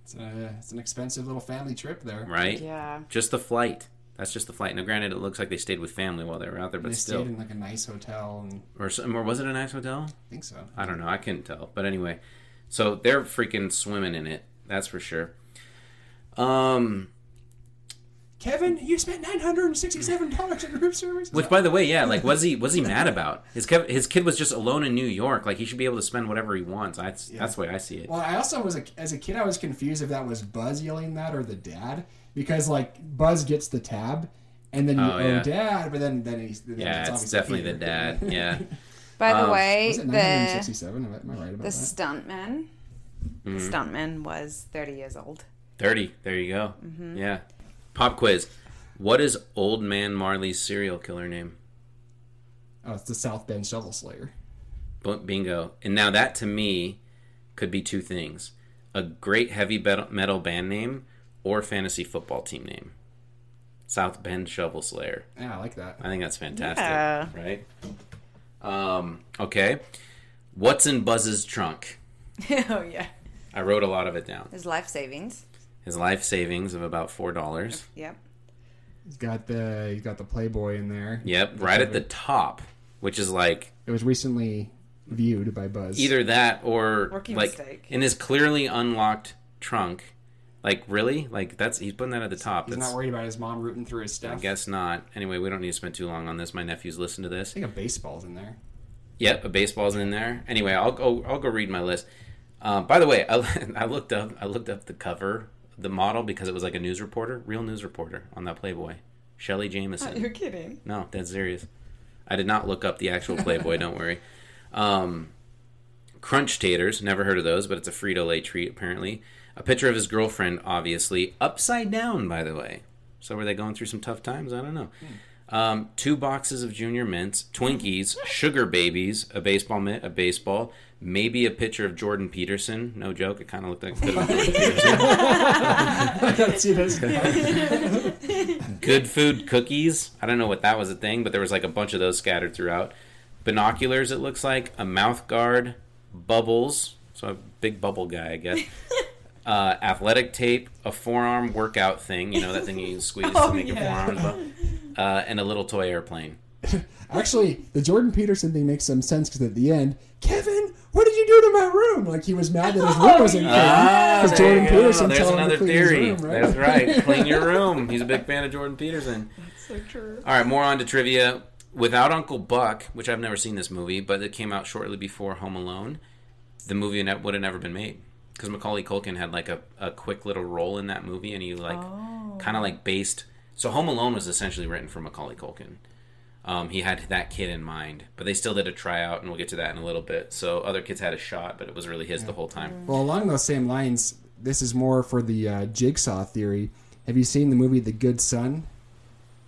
Speaker 6: It's, a, it's an expensive little family trip there.
Speaker 1: right?
Speaker 4: Yeah.
Speaker 1: Just the flight. That's just the flight. Now, granted, it looks like they stayed with family while they were out there, but
Speaker 6: they
Speaker 1: still.
Speaker 6: stayed in like a nice hotel, and
Speaker 1: Or, some, or was it a nice hotel?
Speaker 6: I think so.
Speaker 1: I don't know. I couldn't tell. But anyway, so they're freaking swimming in it. That's for sure. Um,
Speaker 6: Kevin, you spent nine hundred and sixty-seven dollars in room service.
Speaker 1: which, by the way, yeah, like, was he was he mad about? His kev- his kid was just alone in New York. Like, he should be able to spend whatever he wants. That's that's the way I see it.
Speaker 6: Well, I also was a, as a kid, I was confused if that was Buzz yelling that or the dad, because like Buzz gets the tab, and then you
Speaker 1: Oh,
Speaker 6: owe
Speaker 1: yeah.
Speaker 6: dad, but then then he's then
Speaker 1: Yeah, it's
Speaker 6: obviously
Speaker 1: definitely the dad. Yeah.
Speaker 4: By the
Speaker 1: Um,
Speaker 4: way,
Speaker 6: Was it
Speaker 4: the
Speaker 6: Am I- right about
Speaker 4: the stuntman, the
Speaker 1: Mhm.
Speaker 4: stuntman was thirty years old.
Speaker 1: Thirty. There you go.
Speaker 4: Mhm.
Speaker 1: Yeah. Pop quiz. What is Old Man Marley's serial killer name?
Speaker 6: Oh, it's the South Bend Shovel Slayer.
Speaker 1: Bingo. And now that to me could be two things: a great heavy metal band name or fantasy football team name. South Bend Shovel Slayer.
Speaker 6: Yeah, I like that.
Speaker 1: I think that's fantastic.
Speaker 4: Yeah.
Speaker 1: Right. Um, okay. What's in Buzz's trunk?
Speaker 4: oh yeah.
Speaker 1: I wrote a lot of it down.
Speaker 4: His life savings.
Speaker 1: His life savings of about four dollars.
Speaker 4: Yep.
Speaker 6: He's got the he's got the Playboy in there.
Speaker 1: Yep, right at the top, which is like
Speaker 6: It was recently viewed by Buzz.
Speaker 1: either that or
Speaker 4: Rookie
Speaker 1: like
Speaker 4: mistake.
Speaker 1: in his clearly unlocked trunk. Like really? Like that's he's putting that at the top.
Speaker 8: He's
Speaker 1: That's,
Speaker 8: not worried about his mom rooting through his stuff.
Speaker 1: I guess not. Anyway, we don't need to spend too long on this. My nephews listen to this.
Speaker 8: I think a baseball's in there.
Speaker 1: Yep, a baseball's in there. Anyway, I'll go. I'll go read my list. Um, by the way, I, I looked up. I looked up the cover, the model, because it was like a news reporter, real news reporter on that Playboy, Shelly Jameson.
Speaker 4: You're kidding.
Speaker 1: No, that's serious. I did not look up the actual Playboy. don't worry. Um, Crunch Tators, never heard of those, but it's a Frito Lay treat apparently. A picture of his girlfriend, obviously upside down, by the way. So were they going through some tough times? I don't know. Um, two boxes of Junior Mints, Twinkies, Sugar Babies, a baseball mitt, a baseball, maybe a picture of Jordan Peterson. No joke, it kind of looked like it could have been Jordan Peterson.
Speaker 8: I gotta see this.
Speaker 1: Good food cookies. I don't know what that was a thing, but there was like a bunch of those scattered throughout. Binoculars, it looks like. A mouth guard. Bubbles. So a big bubble guy, I guess. Uh, athletic tape. A forearm workout thing. You know that thing you can squeeze
Speaker 4: Oh,
Speaker 1: to make your
Speaker 4: yeah.
Speaker 1: forearms bubble. Uh, and a little toy airplane.
Speaker 6: Actually, the Jordan Peterson thing makes some sense because at the end, Kevin, what did you do to my room? Like he was mad that his room wasn't clean
Speaker 1: Ah,
Speaker 6: because
Speaker 1: there
Speaker 6: Jordan
Speaker 1: go.
Speaker 6: Peterson
Speaker 1: There's
Speaker 6: told him to
Speaker 1: another
Speaker 6: clean his
Speaker 1: theory.
Speaker 6: room, right?
Speaker 1: That's right. Clean your room. He's a big fan of Jordan Peterson.
Speaker 4: That's So true.
Speaker 1: All right, more on to trivia. Without Uncle Buck, which I've never seen this movie, but it came out shortly before Home Alone, the movie would have never been made because Macaulay Culkin had like a, a quick little role in that movie, and he like kind of like based. So Home Alone was essentially written for Macaulay Culkin. Um, he had that kid in mind, but they still did a tryout, and we'll get to that in a little bit. So other kids had a shot, but it was really his the whole time.
Speaker 6: Well, along those same lines, this is more for the uh, jigsaw theory. Have you seen the movie The Good Son?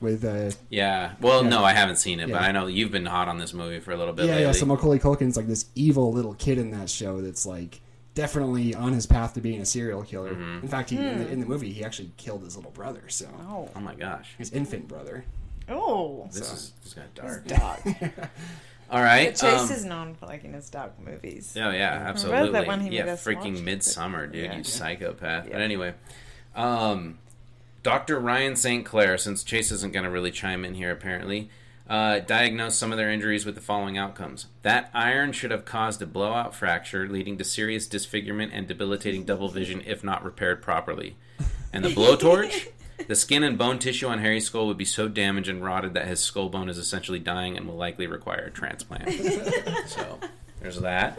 Speaker 6: With uh,
Speaker 1: Yeah. Well,
Speaker 6: Yeah.
Speaker 1: no, I haven't seen it, but I know you've been hot on this movie for a little bit
Speaker 6: yeah,
Speaker 1: lately.
Speaker 6: yeah. So Macaulay Culkin's like this evil little kid in that show that's like definitely on his path to being a serial killer.
Speaker 1: Mhm.
Speaker 6: In fact, he, in, the,
Speaker 4: Hmm.
Speaker 6: in the movie, he actually killed his little brother. So
Speaker 4: Oh.
Speaker 1: oh my gosh,
Speaker 6: his infant brother.
Speaker 4: Oh.
Speaker 1: this
Speaker 6: So-
Speaker 1: is this got dark.
Speaker 4: Dark.
Speaker 1: All right.
Speaker 4: But Chase
Speaker 1: um,
Speaker 4: is known for liking his dark movies.
Speaker 1: Oh yeah,
Speaker 4: Remember
Speaker 1: absolutely.
Speaker 4: that one he
Speaker 1: yeah,
Speaker 4: made us
Speaker 1: freaking
Speaker 4: watch?
Speaker 1: Midsommar, dude,
Speaker 4: Yeah.
Speaker 1: you psychopath.
Speaker 4: Yeah.
Speaker 1: But anyway, um, Dr. Ryan St. Clair, since Chase isn't going to really chime in here, apparently, uh, diagnosed some of their injuries with the following outcomes: that iron should have caused a blowout fracture, leading to serious disfigurement and debilitating double vision if not repaired properly, and the blowtorch. The skin and bone tissue on Harry's skull would be so damaged and rotted that his skull bone is essentially dying and will likely require a transplant. so, there's that.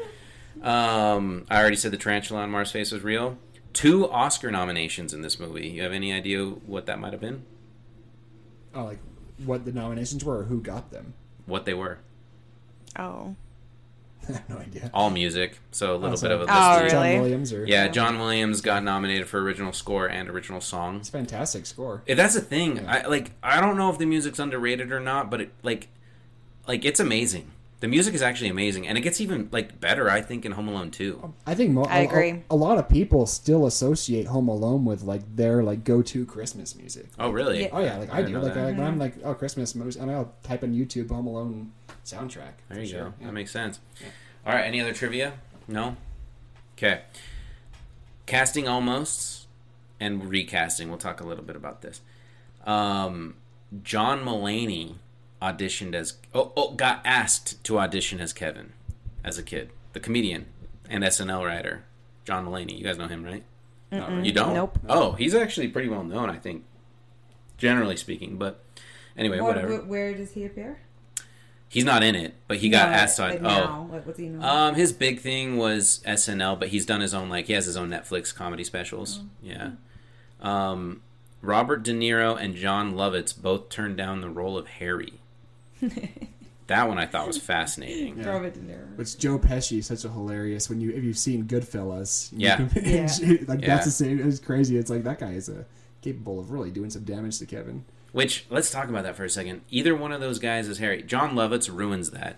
Speaker 1: Um, I already said the tarantula on Marv's face was real. Two Oscar nominations in this movie. You have any idea what that might have been?
Speaker 6: Oh, like what the nominations were or who got them?
Speaker 1: What they were?
Speaker 4: Oh.
Speaker 6: I have no idea.
Speaker 1: All music, so a little bit of a
Speaker 4: Oh,
Speaker 1: list.
Speaker 6: John? Williams or
Speaker 1: Yeah, John Williams got nominated for original score and original song.
Speaker 6: It's a fantastic score.
Speaker 1: If that's the thing, I like. I don't know if the music's underrated or not, but it like, like it's amazing. The music is actually amazing, and it gets even like better. I think in Home Alone 2.
Speaker 6: I think mo-
Speaker 4: I
Speaker 6: a-
Speaker 4: agree.
Speaker 6: A, a lot of people still associate Home Alone with like their like go-to Christmas music.
Speaker 1: Oh, really?
Speaker 4: Yeah.
Speaker 6: Oh yeah, like I,
Speaker 1: didn't
Speaker 6: do. Like,
Speaker 1: that.
Speaker 6: like when I'm like, oh Christmas, movies, I mean, I'll type in YouTube Home Alone soundtrack.
Speaker 1: There
Speaker 6: for
Speaker 1: you
Speaker 6: sure.
Speaker 1: go.
Speaker 6: Yeah.
Speaker 1: That makes sense. All right. Any other trivia? No. Okay. Casting almosts and recasting. We'll talk a little bit about this. Um, John Mulaney auditioned as oh, oh got asked to audition as Kevin as a kid. The comedian and SNL writer John Mulaney. You guys know him, right?
Speaker 6: Not really.
Speaker 1: You don't?
Speaker 4: Nope.
Speaker 1: Oh, he's actually pretty well known, I think. Generally speaking, but anyway,
Speaker 4: What-
Speaker 1: whatever.
Speaker 4: wh- where does he appear?
Speaker 1: He's not in it, but he got
Speaker 4: No,
Speaker 1: asked on.
Speaker 4: like
Speaker 1: oh,
Speaker 4: now. Like, what's he known?
Speaker 1: um, his big thing was SNL, but he's done his own like he has his own Netflix comedy specials.
Speaker 4: Oh.
Speaker 1: Yeah. Um, Robert De Niro and Jon Lovitz both turned down the role of Harry. that one I thought was fascinating.
Speaker 6: Yeah.
Speaker 4: Robert De Niro.
Speaker 6: Which Joe Pesci is such a hilarious when you if you've seen Goodfellas. you
Speaker 1: Yeah.
Speaker 6: can-
Speaker 4: Yeah.
Speaker 6: like
Speaker 1: Yeah.
Speaker 6: that's the same. It's crazy. It's like that guy is a, capable of really doing some damage to Kevin.
Speaker 1: Which let's talk about that for a second. Either one of those guys is Harry. Jon Lovitz ruins that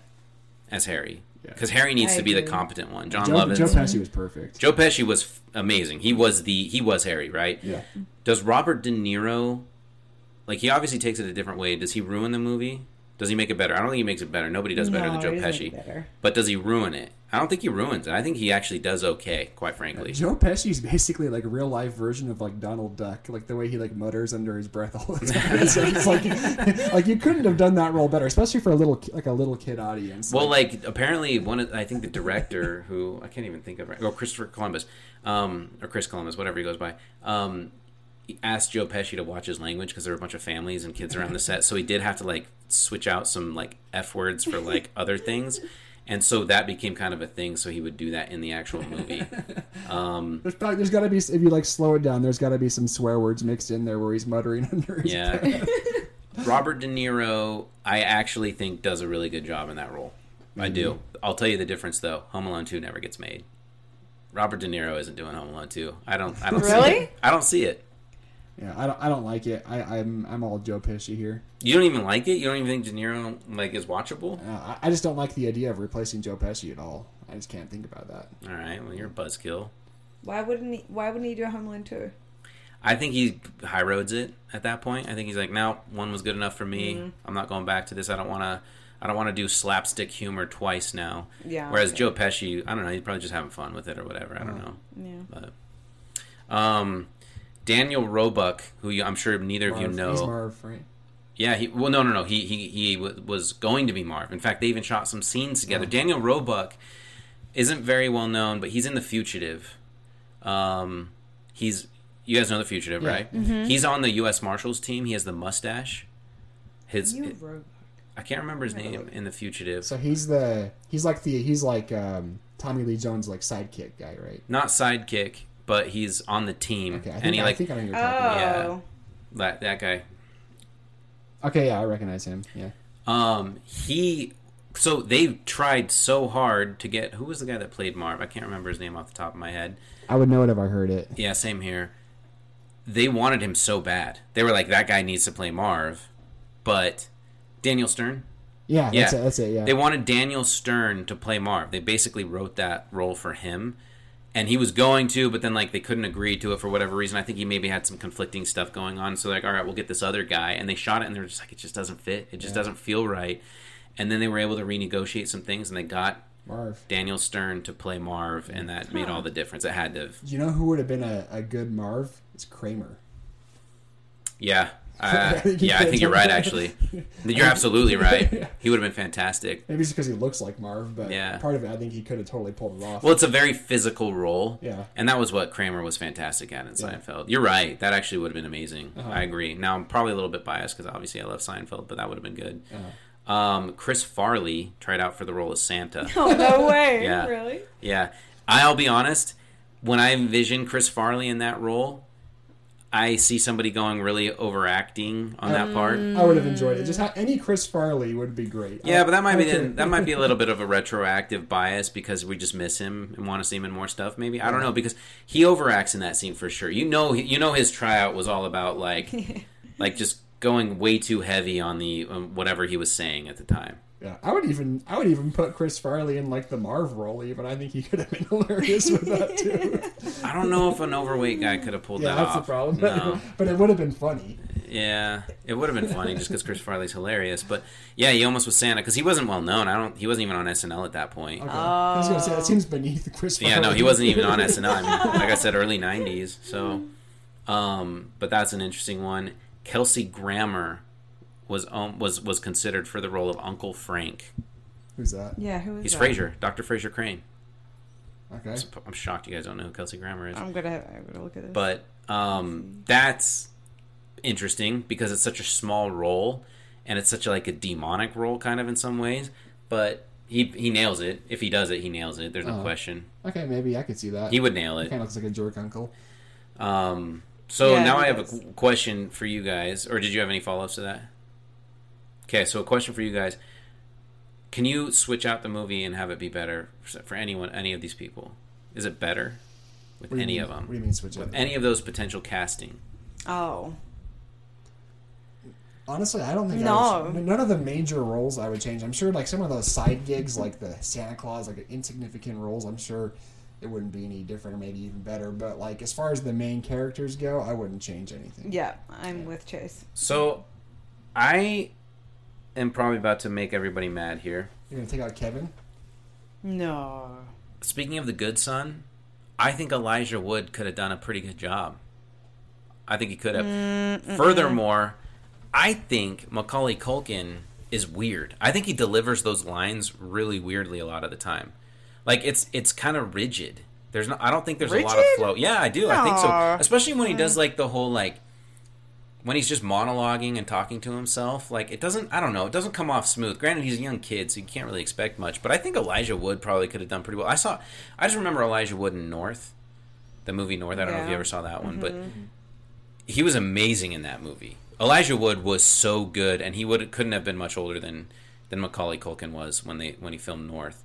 Speaker 1: as Harry
Speaker 6: Yeah.
Speaker 1: because Harry needs
Speaker 4: I
Speaker 1: to be the competent one. Jon
Speaker 6: Joe,
Speaker 1: Lovitz.
Speaker 6: Joe Pesci was perfect.
Speaker 1: Joe Pesci was f- amazing. He was the he was Harry, right?
Speaker 6: Yeah.
Speaker 1: Does Robert De Niro like he obviously takes it a different way. Does he ruin the movie? Does he make it better? I don't think he makes it better. Nobody does better
Speaker 4: No,
Speaker 1: than Joe
Speaker 4: he doesn't make
Speaker 1: Pesci.
Speaker 4: better.
Speaker 1: But does he ruin it? I don't think he ruins it. I think he actually does okay, quite frankly.
Speaker 6: Joe Pesci's basically like a real life version of like Donald Duck, like the way he like mutters under his breath all the time. It's like, it's like, like you couldn't have done that role better, especially for a little like a little kid audience.
Speaker 1: Well, like apparently one of I think the director who I can't even think of right, or Christopher Columbus, um, or Chris Columbus, whatever he goes by, um, he asked Joe Pesci to watch his language because there were a bunch of families and kids around the set, so he did have to like switch out some like f words for like other things. And so that became kind of a thing. So he would do that in the actual movie. Um,
Speaker 6: there's probably, there's got to be if you like slow it down, there's got to be some swear words mixed in there where he's muttering under his
Speaker 1: Yeah.
Speaker 6: breath.
Speaker 1: Robert De Niro, I actually think does a really good job in that role. I do. I'll tell you the difference though. Home Alone Two never gets made. Robert De Niro isn't doing Home Alone Two. I don't. I don't See
Speaker 4: Really?
Speaker 1: it. I don't see it.
Speaker 6: Yeah, I don't I don't like it. I, I'm I'm all Joe Pesci here.
Speaker 1: You don't even like it. You don't even think De Niro like is watchable.
Speaker 6: Uh, I, I just don't like the idea of replacing Joe Pesci at all. I just can't think about that.
Speaker 1: All right. Well, you're a buzzkill.
Speaker 4: Why wouldn't he? Why wouldn't he do a Home Alone two?
Speaker 1: I think he high roads it at that point. I think he's like, no, one was good enough for me.
Speaker 4: Mhm.
Speaker 1: I'm not going back to this. I don't want to. I don't want to do slapstick humor twice now.
Speaker 4: Yeah,
Speaker 1: Whereas
Speaker 4: okay.
Speaker 1: Joe Pesci, I don't know. He's probably just having fun with it or whatever. I don't know.
Speaker 4: Yeah.
Speaker 1: But um, Daniel Roebuck, who you, I'm sure neither of you know.
Speaker 6: He's Marv, right?
Speaker 1: Yeah, he well, no, no, no. He he he wa- was going to be Marv. In fact, they even shot some scenes together.
Speaker 6: Oh.
Speaker 1: Daniel Roebuck isn't very well known, but he's in The Fugitive. Um, he's you guys know The Fugitive,
Speaker 6: Yeah.
Speaker 1: right?
Speaker 4: Mhm.
Speaker 1: He's on the U.S. Marshals team. He has the mustache. His
Speaker 4: You.
Speaker 1: I can't remember his name in The Fugitive.
Speaker 6: So he's the he's like the he's like um, Tommy Lee Jones like sidekick guy, right?
Speaker 1: Not sidekick, but he's on the team,
Speaker 6: Okay, I think,
Speaker 1: and he
Speaker 6: I
Speaker 1: like
Speaker 6: think I know who you're talking about.
Speaker 4: Oh.
Speaker 1: yeah, that that guy.
Speaker 6: Okay, yeah, I recognize him. Yeah.
Speaker 1: Um, he. So they've tried so hard to get who was the guy that played Marv? I can't remember his name off the top of my head.
Speaker 6: I would know it if I heard it.
Speaker 1: Yeah, same here. They wanted him so bad. They were like, that guy needs to play Marv, but Daniel Stern.
Speaker 6: Yeah, that's it. That's it. Yeah.
Speaker 1: They wanted Daniel Stern to play Marv. They basically wrote that role for him, and he was going to, but then like they couldn't agree to it for whatever reason. I think he maybe had some conflicting stuff going on. So they're like, all right, we'll get this other guy, and they shot it, and they're just like, it just doesn't fit. It just
Speaker 6: Yeah.
Speaker 1: doesn't feel right. And then they were able to renegotiate some things, and they got
Speaker 6: Marv.
Speaker 1: Daniel Stern to play Marv, and that made all the difference. It had to.
Speaker 6: Do you know who would have been a, a good Marv? It's Kramer.
Speaker 1: Yeah.
Speaker 6: I
Speaker 1: Uh,
Speaker 6: think
Speaker 1: yeah, I think you're right. Actually, you're absolutely right.
Speaker 6: Yeah.
Speaker 1: He would have been fantastic.
Speaker 6: Maybe it's because he looks like Marv, but
Speaker 1: Yeah.
Speaker 6: part of it, I think he could have totally pulled it off.
Speaker 1: Well, it's a very physical role.
Speaker 6: Yeah.
Speaker 1: And that was what Kramer was fantastic at in
Speaker 6: Yeah.
Speaker 1: Seinfeld. You're right. That actually would have been amazing.
Speaker 6: Uh-huh.
Speaker 1: I agree. Now, I'm probably a little bit biased because obviously I love Seinfeld, but that would have been good.
Speaker 6: Uh-huh.
Speaker 1: Um, Chris Farley tried out for the role of Santa.
Speaker 4: Oh no way!
Speaker 1: Yeah.
Speaker 4: Really?
Speaker 1: Yeah. I'll be honest. When I envision Chris Farley in that role, I see somebody going really overacting on that part.
Speaker 6: I would have enjoyed it. Just ha- any Chris Farley would be great.
Speaker 1: Yeah,
Speaker 6: I-
Speaker 1: but that might
Speaker 6: I
Speaker 1: be
Speaker 6: don't
Speaker 1: that might be a little bit of a retroactive bias because we just miss him and want to see him in more stuff. Maybe I don't know because he overacts in that scene for sure. You know, you know his tryout was all about like, like just going way too heavy on the um, whatever he was saying at the time.
Speaker 6: Yeah, I would even I would even put Chris Farley in like the Marv role. Even I think he could have been hilarious with that too.
Speaker 1: I don't know if an overweight guy could have pulled
Speaker 6: yeah,
Speaker 1: that
Speaker 6: that's
Speaker 1: off.
Speaker 6: the problem.
Speaker 1: No.
Speaker 6: but it would have been funny.
Speaker 1: Yeah, it would have been funny just because Chris Farley's hilarious. But yeah, he almost was Santa because he wasn't well known. I don't. He wasn't even on SNL at that point.
Speaker 6: Okay. I was gonna say that seems beneath the Chris. Farley.
Speaker 1: Yeah, no, he wasn't even on SNL. I mean, like I said, early '90s. So, um, but that's an interesting one. Kelsey Grammer was um, was was considered for the role of Uncle Frank.
Speaker 6: Who's that?
Speaker 4: Yeah, who is
Speaker 1: He's
Speaker 4: that?
Speaker 1: Frasier, Dr. Frasier Crane.
Speaker 6: Okay.
Speaker 1: I'm shocked you guys don't know who Kelsey Grammer is.
Speaker 4: I'm gonna, I'm gonna look at this.
Speaker 1: But um, that's interesting because it's such a small role, and it's such a, like a demonic role, kind of in some ways. But he he nails it. If he does it, he nails it. There's no
Speaker 6: Oh.
Speaker 1: question.
Speaker 6: Okay, maybe I could see that.
Speaker 1: He would nail it.
Speaker 6: Kind of looks like a jerk uncle.
Speaker 1: Um, so
Speaker 4: Yeah,
Speaker 1: now I have a
Speaker 4: does.
Speaker 1: qu- question for you guys, or did you have any follow ups to that? Okay, so a question for you guys: Can you switch out the movie and have it be better for for anyone, any of these people? Is it better with
Speaker 6: What
Speaker 1: any
Speaker 6: mean-
Speaker 1: of them?
Speaker 6: what do you mean switch
Speaker 1: With
Speaker 6: out?
Speaker 1: any of those potential casting?
Speaker 4: oh,
Speaker 6: Honestly, I don't think I
Speaker 4: No.
Speaker 6: would, none of the major roles I would change. I'm sure like some of those side gigs, like the Santa Claus, like insignificant roles. I'm sure it wouldn't be any different, or maybe even better. But like as far as the main characters go, I wouldn't change anything.
Speaker 4: yeah, I'm with Chase.
Speaker 1: So, I am probably about to make everybody mad here.
Speaker 6: You're gonna take out Kevin.
Speaker 4: No.
Speaker 1: Speaking of the good son, I think Elijah Wood could have done a pretty good job. I think he could have.
Speaker 4: Mm-mm.
Speaker 1: Furthermore, I think Macaulay Culkin is weird. I think he delivers those lines really weirdly a lot of the time. Like it's it's kind of rigid. There's no I don't think there's a lot of flow. Yeah, I do. I think so. Especially when he does
Speaker 4: Mm.
Speaker 1: like the whole like when he's just monologuing and talking to himself, like it doesn't I don't know, it doesn't come off smooth. Granted he's a young kid, so you can't really expect much, but I think Elijah Wood probably could have done pretty well. I saw I just remember Elijah Wood in North, the movie North. I don't know if you ever saw that one, but
Speaker 4: Mhm.
Speaker 1: he was amazing in that movie. Elijah Wood was so good, and he would couldn't have been much older than than Macaulay Culkin was when they when he filmed North.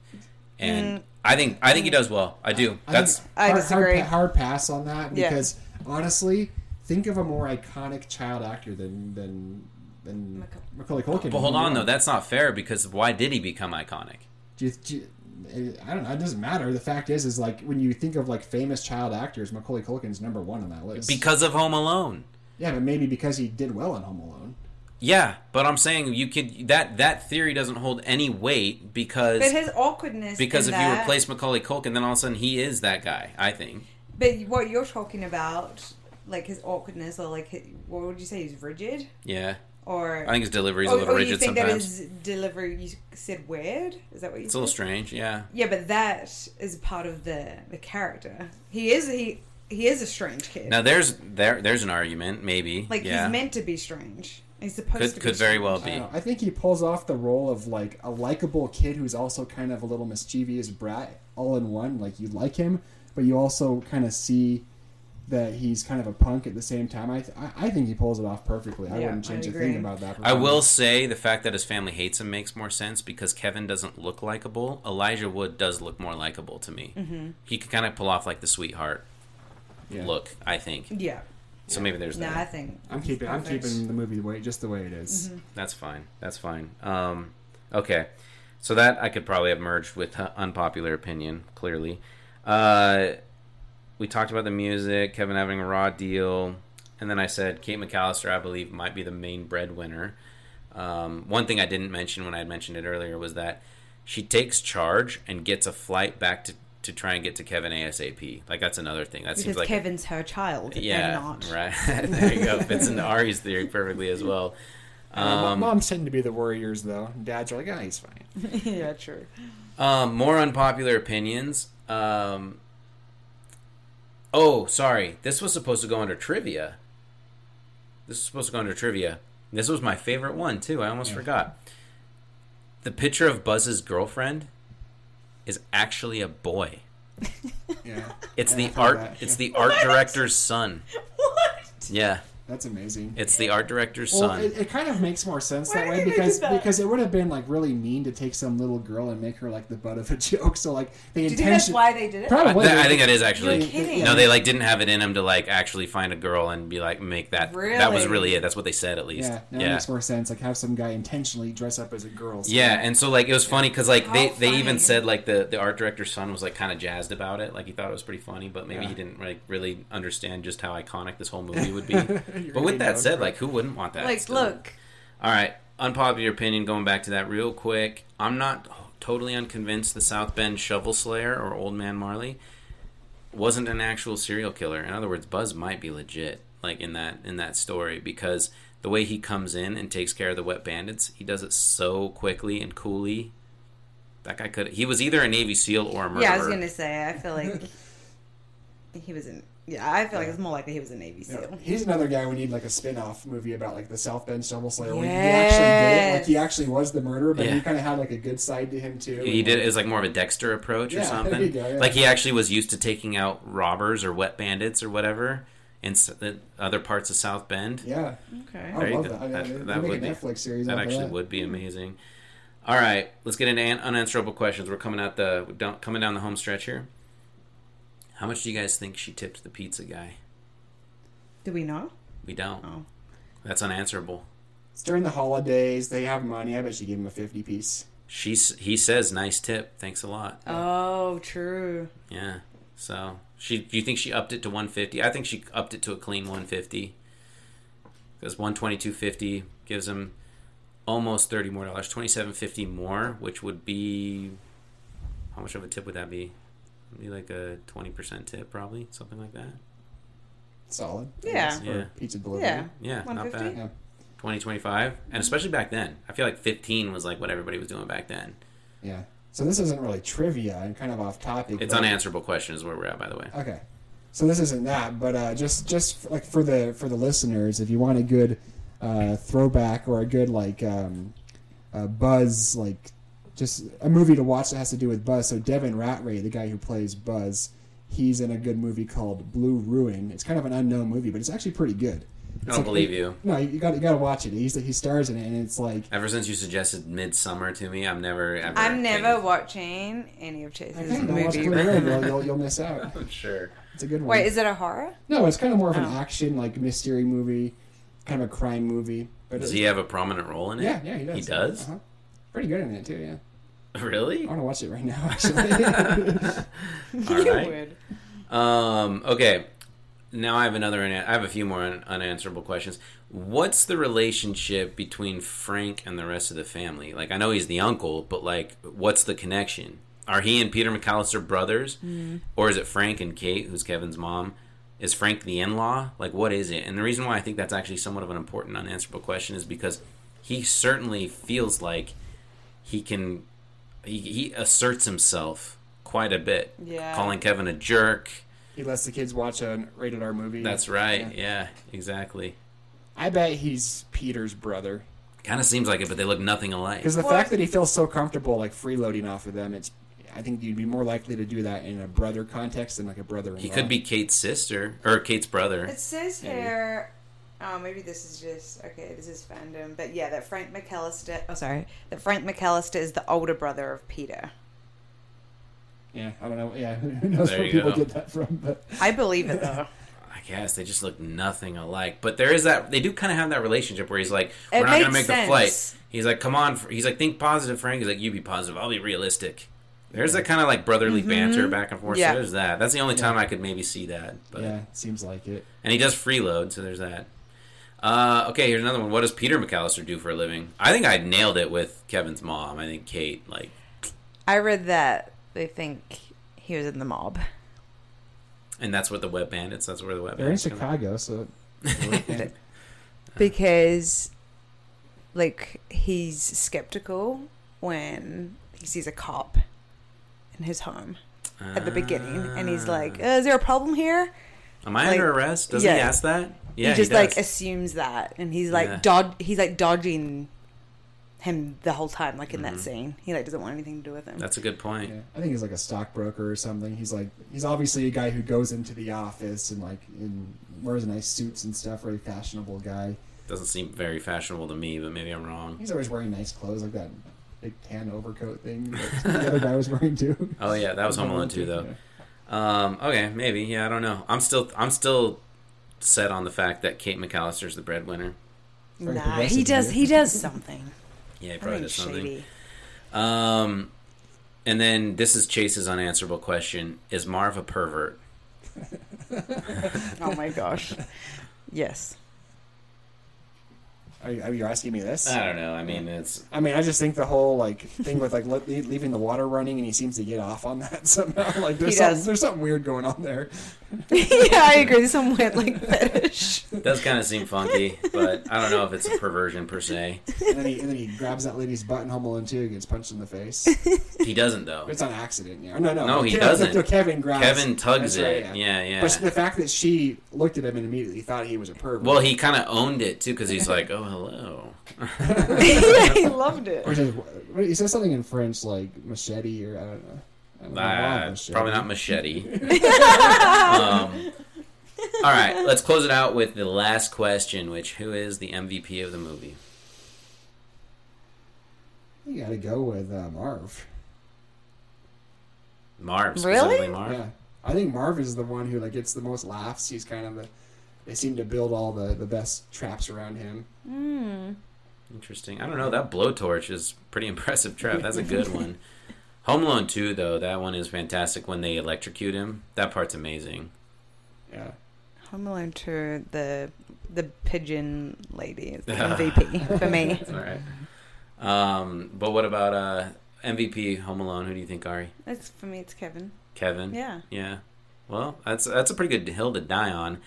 Speaker 1: And
Speaker 4: Mm.
Speaker 1: I think I think he does well. I do.
Speaker 6: I
Speaker 1: That's
Speaker 6: think
Speaker 4: I
Speaker 6: hard,
Speaker 4: disagree.
Speaker 6: Hard, hard pass on that
Speaker 4: Yeah.
Speaker 6: because honestly, think of a more iconic child actor than than than Macaulay Culkin.
Speaker 1: but hold on though, that's not fair because why did he become iconic?
Speaker 6: Do you, do you- I don't know. It doesn't matter. The fact is, is like when you think of like famous child actors, Macaulay Culkin's number one on that list.
Speaker 1: Because of Home Alone.
Speaker 6: yeah, but maybe because he did well in Home Alone.
Speaker 1: Yeah, but I'm saying you could that that theory doesn't hold any weight because
Speaker 4: But his awkwardness.
Speaker 1: because
Speaker 4: in
Speaker 1: if you replace Macaulay Culkin, then all of a sudden he is that guy. I think.
Speaker 4: But what you're talking about, like his awkwardness, or like his, what would you say? He's rigid,
Speaker 1: Yeah.
Speaker 4: or
Speaker 1: I think his delivery is
Speaker 4: oh,
Speaker 1: a little oh,
Speaker 4: or
Speaker 1: rigid
Speaker 4: you think
Speaker 1: sometimes.
Speaker 4: that his delivery you said weird? Is that what you?
Speaker 1: It's a little strange. Yeah.
Speaker 4: Yeah, but that is part of the the character. He is he he is a strange kid.
Speaker 1: Now there's there there's an argument maybe.
Speaker 4: like
Speaker 1: yeah.
Speaker 4: he's meant to be strange. He's supposed
Speaker 1: Could-
Speaker 4: to.
Speaker 1: could
Speaker 4: be
Speaker 1: very
Speaker 4: strange.
Speaker 1: well
Speaker 6: I. I think he pulls off the role of like a likable kid who's also kind of a little mischievous brat all in one. Like you like him, but you also kind of see that he's kind of a punk at the same time. I th- I, I think he pulls it off perfectly. I
Speaker 4: Yeah,
Speaker 6: wouldn't change
Speaker 4: I
Speaker 6: a thing about that.
Speaker 1: I will say the fact that his family hates him makes more sense because Kevin doesn't look likable. Elijah Wood does look more likable to me.
Speaker 4: Mhm.
Speaker 1: He could kind of pull off like the sweetheart
Speaker 6: Yeah.
Speaker 1: look. I think.
Speaker 4: Yeah.
Speaker 1: So maybe there's
Speaker 4: No,
Speaker 1: that.
Speaker 4: I think
Speaker 6: I'm
Speaker 4: he's
Speaker 6: keeping I'm keeping the movie the way just the way it is.
Speaker 4: Mhm.
Speaker 1: That's fine. That's fine. Um, okay, so that I could probably have merged with uh, unpopular opinion. Clearly, uh, we talked about the music, Kevin having a raw deal, and then I said Kate McAllister, I believe, might be the main breadwinner. Um, one thing I didn't mention when I had mentioned it earlier was that she takes charge and gets a flight back to, to try and get to Kevin ASAP. Like that's another thing. That
Speaker 4: because
Speaker 1: seems like
Speaker 4: Kevin's her child.
Speaker 1: yeah,
Speaker 4: not.
Speaker 1: right. there you go. Fits into Ari's theory perfectly as well.
Speaker 8: Uh,
Speaker 1: Um,
Speaker 8: moms tend to be the warriors, though. Dads are like, ah, he's fine.
Speaker 4: yeah, true.
Speaker 1: Um, more unpopular opinions. Um, oh, sorry. This was supposed to go under trivia. This is supposed to go under trivia. This was my favorite one too. I almost forgot. The picture of Buzz's girlfriend is actually a boy.
Speaker 8: Yeah.
Speaker 1: It's
Speaker 6: Yeah,
Speaker 1: the art.
Speaker 6: that,
Speaker 1: It's the art director's son.
Speaker 4: What?
Speaker 1: Yeah,
Speaker 6: That's amazing.
Speaker 1: it's the art director's
Speaker 6: Well,
Speaker 1: son.
Speaker 6: it, it kind of makes more sense that way because
Speaker 4: that?
Speaker 6: because it would have been like really mean to take some little girl and make her like the butt of a joke. So like the
Speaker 4: Do you
Speaker 6: intention.
Speaker 4: think that's why they did it?
Speaker 6: Probably.
Speaker 1: I, I think that is actually.
Speaker 4: You're kidding.
Speaker 1: No, they like didn't have it in them to like actually find a girl and be like make that. Really? That was
Speaker 4: Really?
Speaker 1: really it. That's what they said at least.
Speaker 6: Yeah, now it
Speaker 1: yeah.
Speaker 6: makes more sense. Like have some guy intentionally dress up as a girl. so-
Speaker 1: Yeah, and so like it was funny because like they,
Speaker 4: How
Speaker 1: they even
Speaker 4: funny.
Speaker 1: said like the, the art director's son was like kind of jazzed about it, like he thought it was pretty funny, but maybe
Speaker 6: Yeah.
Speaker 1: he didn't like really understand just how iconic this whole movie would be.
Speaker 8: You're
Speaker 1: but with that said, like who wouldn't want that?
Speaker 4: Like,
Speaker 1: still?
Speaker 4: look.
Speaker 1: All right, unpopular opinion. Going back to that real quick, I'm not totally unconvinced the South Bend Shovel Slayer or Old Man Marley wasn't an actual serial killer. In other words, Buzz might be legit, like in that in that story, because the way he comes in and takes care of the wet bandits, he does it so quickly and coolly. That guy could. He was either a Navy SEAL or a murderer.
Speaker 4: Yeah, I was gonna say. I feel like he was in. Yeah, I feel like it's more likely he was a Navy
Speaker 6: Yeah.
Speaker 4: SEAL.
Speaker 6: He's another guy we need like a spin-off movie about like the South Bend Shovel Slayer where he actually did it. Like he actually was the murderer, but
Speaker 1: Yeah.
Speaker 6: he kind of had like a good side to him too.
Speaker 1: He
Speaker 6: and,
Speaker 1: did it was like more of a Dexter approach or
Speaker 6: Yeah,
Speaker 1: something.
Speaker 6: there you go, yeah.
Speaker 1: Like he actually was used to taking out robbers or wet bandits or whatever in other parts of South Bend.
Speaker 6: Yeah.
Speaker 4: Okay.
Speaker 6: I love
Speaker 1: go.
Speaker 6: that. I mean,
Speaker 1: That-
Speaker 6: they-
Speaker 1: that
Speaker 6: they make a
Speaker 1: would be-
Speaker 6: Netflix series
Speaker 1: That actually
Speaker 6: that.
Speaker 1: would be mm-hmm. amazing. All right, let's get into an- unanswerable questions. We're coming out the down, coming down the home stretch here. How much do you guys think she tipped the pizza guy?
Speaker 4: Do we know?
Speaker 1: We don't.
Speaker 4: Oh.
Speaker 1: That's unanswerable.
Speaker 6: It's during the holidays. They have money. I bet she gave him a fifty piece.
Speaker 1: She's he says nice tip. Thanks a lot.
Speaker 4: Oh, true.
Speaker 1: Yeah. So she do you think she upped it to 150? I think she upped it to a clean 150. Because 122.50 gives him almost thirty more dollars, twenty seven fifty more, which would be how much of a tip would that be? It'd be like a twenty percent tip, probably something like that.
Speaker 6: Solid. I
Speaker 4: Yeah.
Speaker 6: guess, for
Speaker 1: Yeah.
Speaker 6: Pizza delivery.
Speaker 4: Yeah.
Speaker 1: Yeah, not
Speaker 4: 150?
Speaker 1: bad.
Speaker 6: Yeah.
Speaker 1: 20, 25. and especially back then, I feel like fifteen was like what everybody was doing back then.
Speaker 6: Yeah. So this isn't really trivia and kind of off topic.
Speaker 1: It's
Speaker 6: but-
Speaker 1: unanswerable question is where we're at, by the way.
Speaker 6: Okay. So this isn't that, but uh, just just f- like for the for the listeners, if you want a good uh, throwback or a good like um, uh, Buzz, like just a movie to watch that has to do with Buzz. So Devin Ratray, the guy who plays Buzz, he's in a good movie called Blue Ruin. It's kind of an unknown movie, but it's actually pretty good. It's
Speaker 1: don't
Speaker 6: like-
Speaker 1: believe you.
Speaker 6: No, you got you got to watch it. He's he stars in it, and it's like
Speaker 1: Ever since you suggested Midsommar to me, I'm never ever.
Speaker 4: I'm never watching any of Chase's
Speaker 6: Okay, watch
Speaker 4: movies.
Speaker 6: You'll, you'll, you'll miss out.
Speaker 1: I'm sure.
Speaker 6: It's a good one.
Speaker 4: Wait, is it a horror?
Speaker 6: No, it's kind of more of an
Speaker 4: Oh.
Speaker 6: action, like mystery movie, kind of a crime movie. But
Speaker 1: Does he have a prominent role in it?
Speaker 6: Yeah, yeah, he does.
Speaker 1: He does.
Speaker 6: Uh-huh. Pretty good in it too. Yeah,
Speaker 1: Really?
Speaker 6: I want to watch it right now. Actually,
Speaker 1: All
Speaker 4: You
Speaker 1: right.
Speaker 4: would.
Speaker 1: Um, okay. Now I have another. I have a few more un- unanswerable questions. What's the relationship between Frank and the rest of the family? Like, I know he's the uncle, but like, what's the connection? Are he and Peter McAllister brothers,
Speaker 4: Mm.
Speaker 1: or is it Frank and Kate, who's Kevin's mom? Is Frank the in-law? Like, what is it? And the reason why I think that's actually somewhat of an important unanswerable question is because he certainly feels like he can. He, he asserts himself quite a bit,
Speaker 4: Yeah.
Speaker 1: calling Kevin a jerk.
Speaker 6: he lets the kids watch a rated R movie.
Speaker 1: That's right. Yeah, exactly.
Speaker 6: I bet he's Peter's brother
Speaker 1: Kind of seems like it, but they look nothing alike.
Speaker 6: because the fact that he feels so comfortable, like freeloading off of them, it's. I think you'd be more likely to do that in a brother context than like a brother.
Speaker 1: He could be Kate's sister or Kate's brother.
Speaker 4: It says
Speaker 6: Maybe.
Speaker 4: here. Oh, maybe this is just okay. This is fandom, but yeah, that Frank McAllister. Oh, sorry, that Frank McAllister is the older brother of Peter.
Speaker 6: Yeah, I don't know. Yeah, who knows
Speaker 1: There
Speaker 6: where people
Speaker 1: go.
Speaker 6: get that from? But
Speaker 4: I believe it though.
Speaker 1: I guess they just look nothing alike. But there is that they do kind of have that relationship where he's like, "We're not gonna
Speaker 4: makes
Speaker 1: make the flight." He's like, "Come on," he's like, "Think positive, Frank." He's like, "You be positive. I'll be realistic." There's that kind of like brotherly banter back and forth.
Speaker 4: Mm-hmm. Yeah.
Speaker 1: So there's that. That's the only
Speaker 6: Yeah.
Speaker 1: time I could maybe see that. But
Speaker 6: yeah, seems like it.
Speaker 1: and he does freeload, so there's that. Uh, okay, here's another one. What does Peter McAllister do for a living? I think I nailed it with Kevin's mom. I think Kate, like,
Speaker 4: I read that they think he was in the mob.
Speaker 1: and that's what the Wet Bandits. That's where the Wet
Speaker 6: They're in
Speaker 1: Bandits. come
Speaker 6: Chicago, so
Speaker 4: because like he's skeptical when he sees a cop in his home at the beginning and he's like uh, is there a problem here
Speaker 1: Am I
Speaker 4: Like,
Speaker 1: under arrest? Does
Speaker 4: yeah.
Speaker 1: he ask that? Yeah,
Speaker 4: he just
Speaker 1: does.
Speaker 4: like assumes that and he's like
Speaker 1: Yeah.
Speaker 4: dod- he's like dodging him the whole time like in
Speaker 1: Mhm.
Speaker 4: that scene he like doesn't want anything to do with him
Speaker 1: That's a good point.
Speaker 6: Yeah, I think he's like a stockbroker or something. He's like he's obviously a guy who goes into the office and like in wears nice suits and stuff. Very fashionable guy.
Speaker 1: Doesn't seem very fashionable to me, but maybe I'm wrong.
Speaker 6: He's always wearing nice clothes like that big tan overcoat thing that the other guy was wearing too.
Speaker 1: Oh yeah, that was Home Alone too, though. Um, okay, maybe. Yeah, I don't know. I'm still, I'm still set on the fact that Kate McAllister's the breadwinner.
Speaker 6: Very
Speaker 4: nah
Speaker 6: progressive
Speaker 4: he does he does something
Speaker 1: Yeah, he probably does something.
Speaker 4: shady.
Speaker 1: Um, and then this is Chase's unanswerable question: Is Marv a pervert?
Speaker 4: oh my gosh yes
Speaker 6: Are you, are you asking me this?
Speaker 1: I don't know. I mean, it's
Speaker 6: I mean, I just think the whole like thing with like le- leaving the water running and he seems to get off on that somehow. Like there's
Speaker 4: He
Speaker 6: something,
Speaker 4: does.
Speaker 6: there's something weird going on there.
Speaker 4: yeah i agree there's some weird like fetish
Speaker 1: it does kind of seem funky, but I don't know if it's a perversion per se.
Speaker 6: And then he and then he grabs that lady's butt in Home Alone too and gets punched in the face.
Speaker 1: He doesn't though.
Speaker 6: It's on accident, yeah. No, no,
Speaker 1: No, he
Speaker 6: Ke-
Speaker 1: doesn't.
Speaker 6: no, Kevin grabs.
Speaker 1: Kevin tugs
Speaker 6: that's
Speaker 1: it.
Speaker 6: right,
Speaker 1: Yeah, yeah.
Speaker 6: But the fact that she looked at him and immediately thought he was a pervert.
Speaker 1: Well, he kind of owned it too because he's like, "Oh, hello."
Speaker 4: yeah he loved it
Speaker 6: Or he says, he says something in French like machete or I don't know. I don't
Speaker 1: Ah,
Speaker 6: machete.
Speaker 1: probably not machete. um, all right, let's close it out with the last question, which who is the MVP of the movie?
Speaker 6: You got to go with uh, Marv.
Speaker 1: Marv,
Speaker 4: Really?
Speaker 1: Marv.
Speaker 6: Yeah, I think Marv is the one who like gets the most laughs. He's kind of the. They seem to build all the the best traps around him.
Speaker 4: Hmm.
Speaker 1: Interesting. I don't know. That blowtorch is pretty impressive trap. That's a good one. Home Alone 2, though, that one is fantastic when they electrocute him. That part's amazing.
Speaker 6: Yeah.
Speaker 4: Home Alone 2, the the pigeon lady is the MVP for me.
Speaker 1: All right. Um, but what about uh, MVP Home Alone? Who do you think, Ari?
Speaker 4: It's for me. It's Kevin.
Speaker 1: Kevin.
Speaker 4: Yeah.
Speaker 1: Yeah. Well, that's that's a pretty good hill to die on.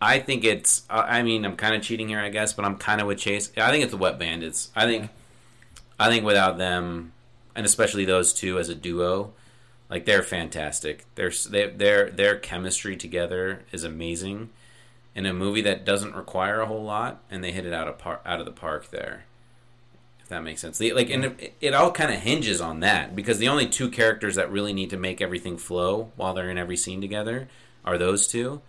Speaker 1: I think it's. I mean, I'm kind of cheating here, I guess, but I'm kind of with Chase. I think it's the Wet Bandits. I think. I think without them, and especially those two as a duo, like they're fantastic. Their they, their their chemistry together is amazing. In a movie that doesn't require a whole lot, and they hit it out of par- out of the park there. If that makes sense. The- like, and it, it all kind of hinges on that because the only two characters that really need to make everything flow while they're in every scene together are those two,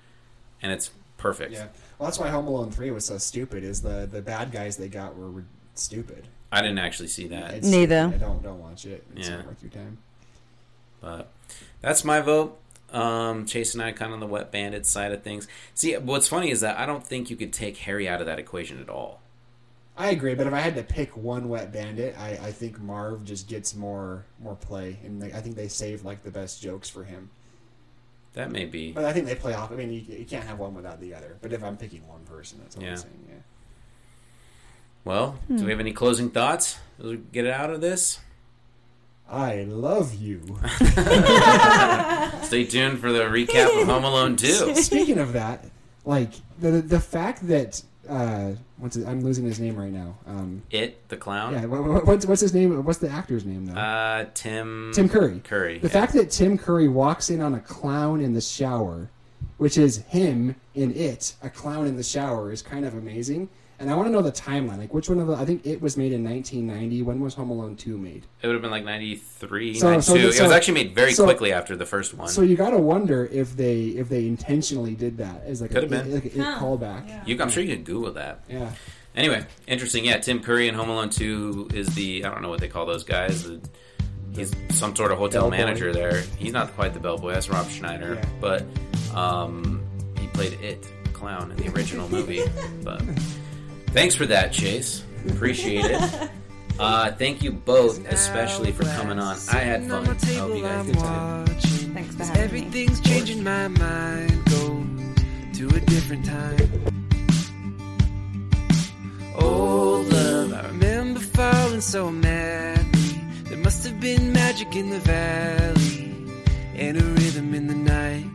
Speaker 1: and it's perfect.
Speaker 6: Yeah. Well, that's why Home Alone Three was so stupid. Is the the bad guys they got were, were stupid.
Speaker 1: I didn't actually see that.
Speaker 6: It's
Speaker 4: Neither.
Speaker 6: Stupid. Don't don't watch it. It's
Speaker 1: Yeah.
Speaker 6: not worth your time.
Speaker 1: But that's my vote. Um, Chase and I kind of on the wet bandit side of things. See, what's funny is that I don't think you could take Harry out of that equation at all.
Speaker 6: I agree, but if I had to pick one wet bandit, I, I think Marv just gets more more play, and they, I think they save like the best jokes for him.
Speaker 1: That may be.
Speaker 6: But I think they play off. I mean, you, you can't have one without the other. But if I'm picking one person, that's what
Speaker 1: Yeah.
Speaker 6: I'm saying. Yeah.
Speaker 1: Well, do
Speaker 6: Hmm.
Speaker 1: we have any closing thoughts as we get it out of this?
Speaker 6: I love you.
Speaker 1: Stay tuned for the recap of Home Alone 2.
Speaker 6: Speaking of that, like the the fact that uh, what's it, I'm losing his name right now. Um,
Speaker 1: It, the clown?
Speaker 6: yeah, what, what- what's what's his name? What's the actor's name though?
Speaker 1: Uh, Tim.
Speaker 6: Tim Curry.
Speaker 1: Curry.
Speaker 6: The
Speaker 1: yeah.
Speaker 6: fact that Tim Curry walks in on a clown in the shower, which is him in it, a clown in the shower, is kind of amazing. And I want to know the timeline. Like, which one of the? I think it was made in 1990. When was Home Alone 2 made?
Speaker 1: It would have been like 93,
Speaker 6: So-
Speaker 1: 92.
Speaker 6: so-
Speaker 1: it was actually made very
Speaker 6: so-
Speaker 1: quickly after the first one.
Speaker 6: So you got to wonder if they if they intentionally did that as like
Speaker 1: Could
Speaker 6: a,
Speaker 1: have been.
Speaker 6: like a it
Speaker 4: Huh.
Speaker 6: callback.
Speaker 1: You, I'm sure you could Google that.
Speaker 6: Yeah.
Speaker 1: Anyway, interesting. Yeah, Tim Curry in Home Alone 2 is the, I don't know what they call those guys. The, he's some sort of hotel
Speaker 6: Bellboy.
Speaker 1: manager there. He's not quite the bellboy. That's Rob Schneider.
Speaker 6: Yeah.
Speaker 1: But um, he played It, clown, in the original movie. But thanks for that, Chase. Appreciate it. Uh, thank you both, especially for coming on. I had fun. I hope you guys did too.
Speaker 4: Thanks for having me.
Speaker 16: Everything's changing my mind. Go to a different time. Old love, I remember falling so madly. There must have been magic in the valley and a rhythm in the night.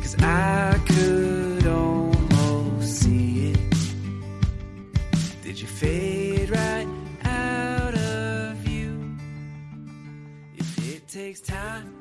Speaker 16: Cause I could fade right out of view? If it takes time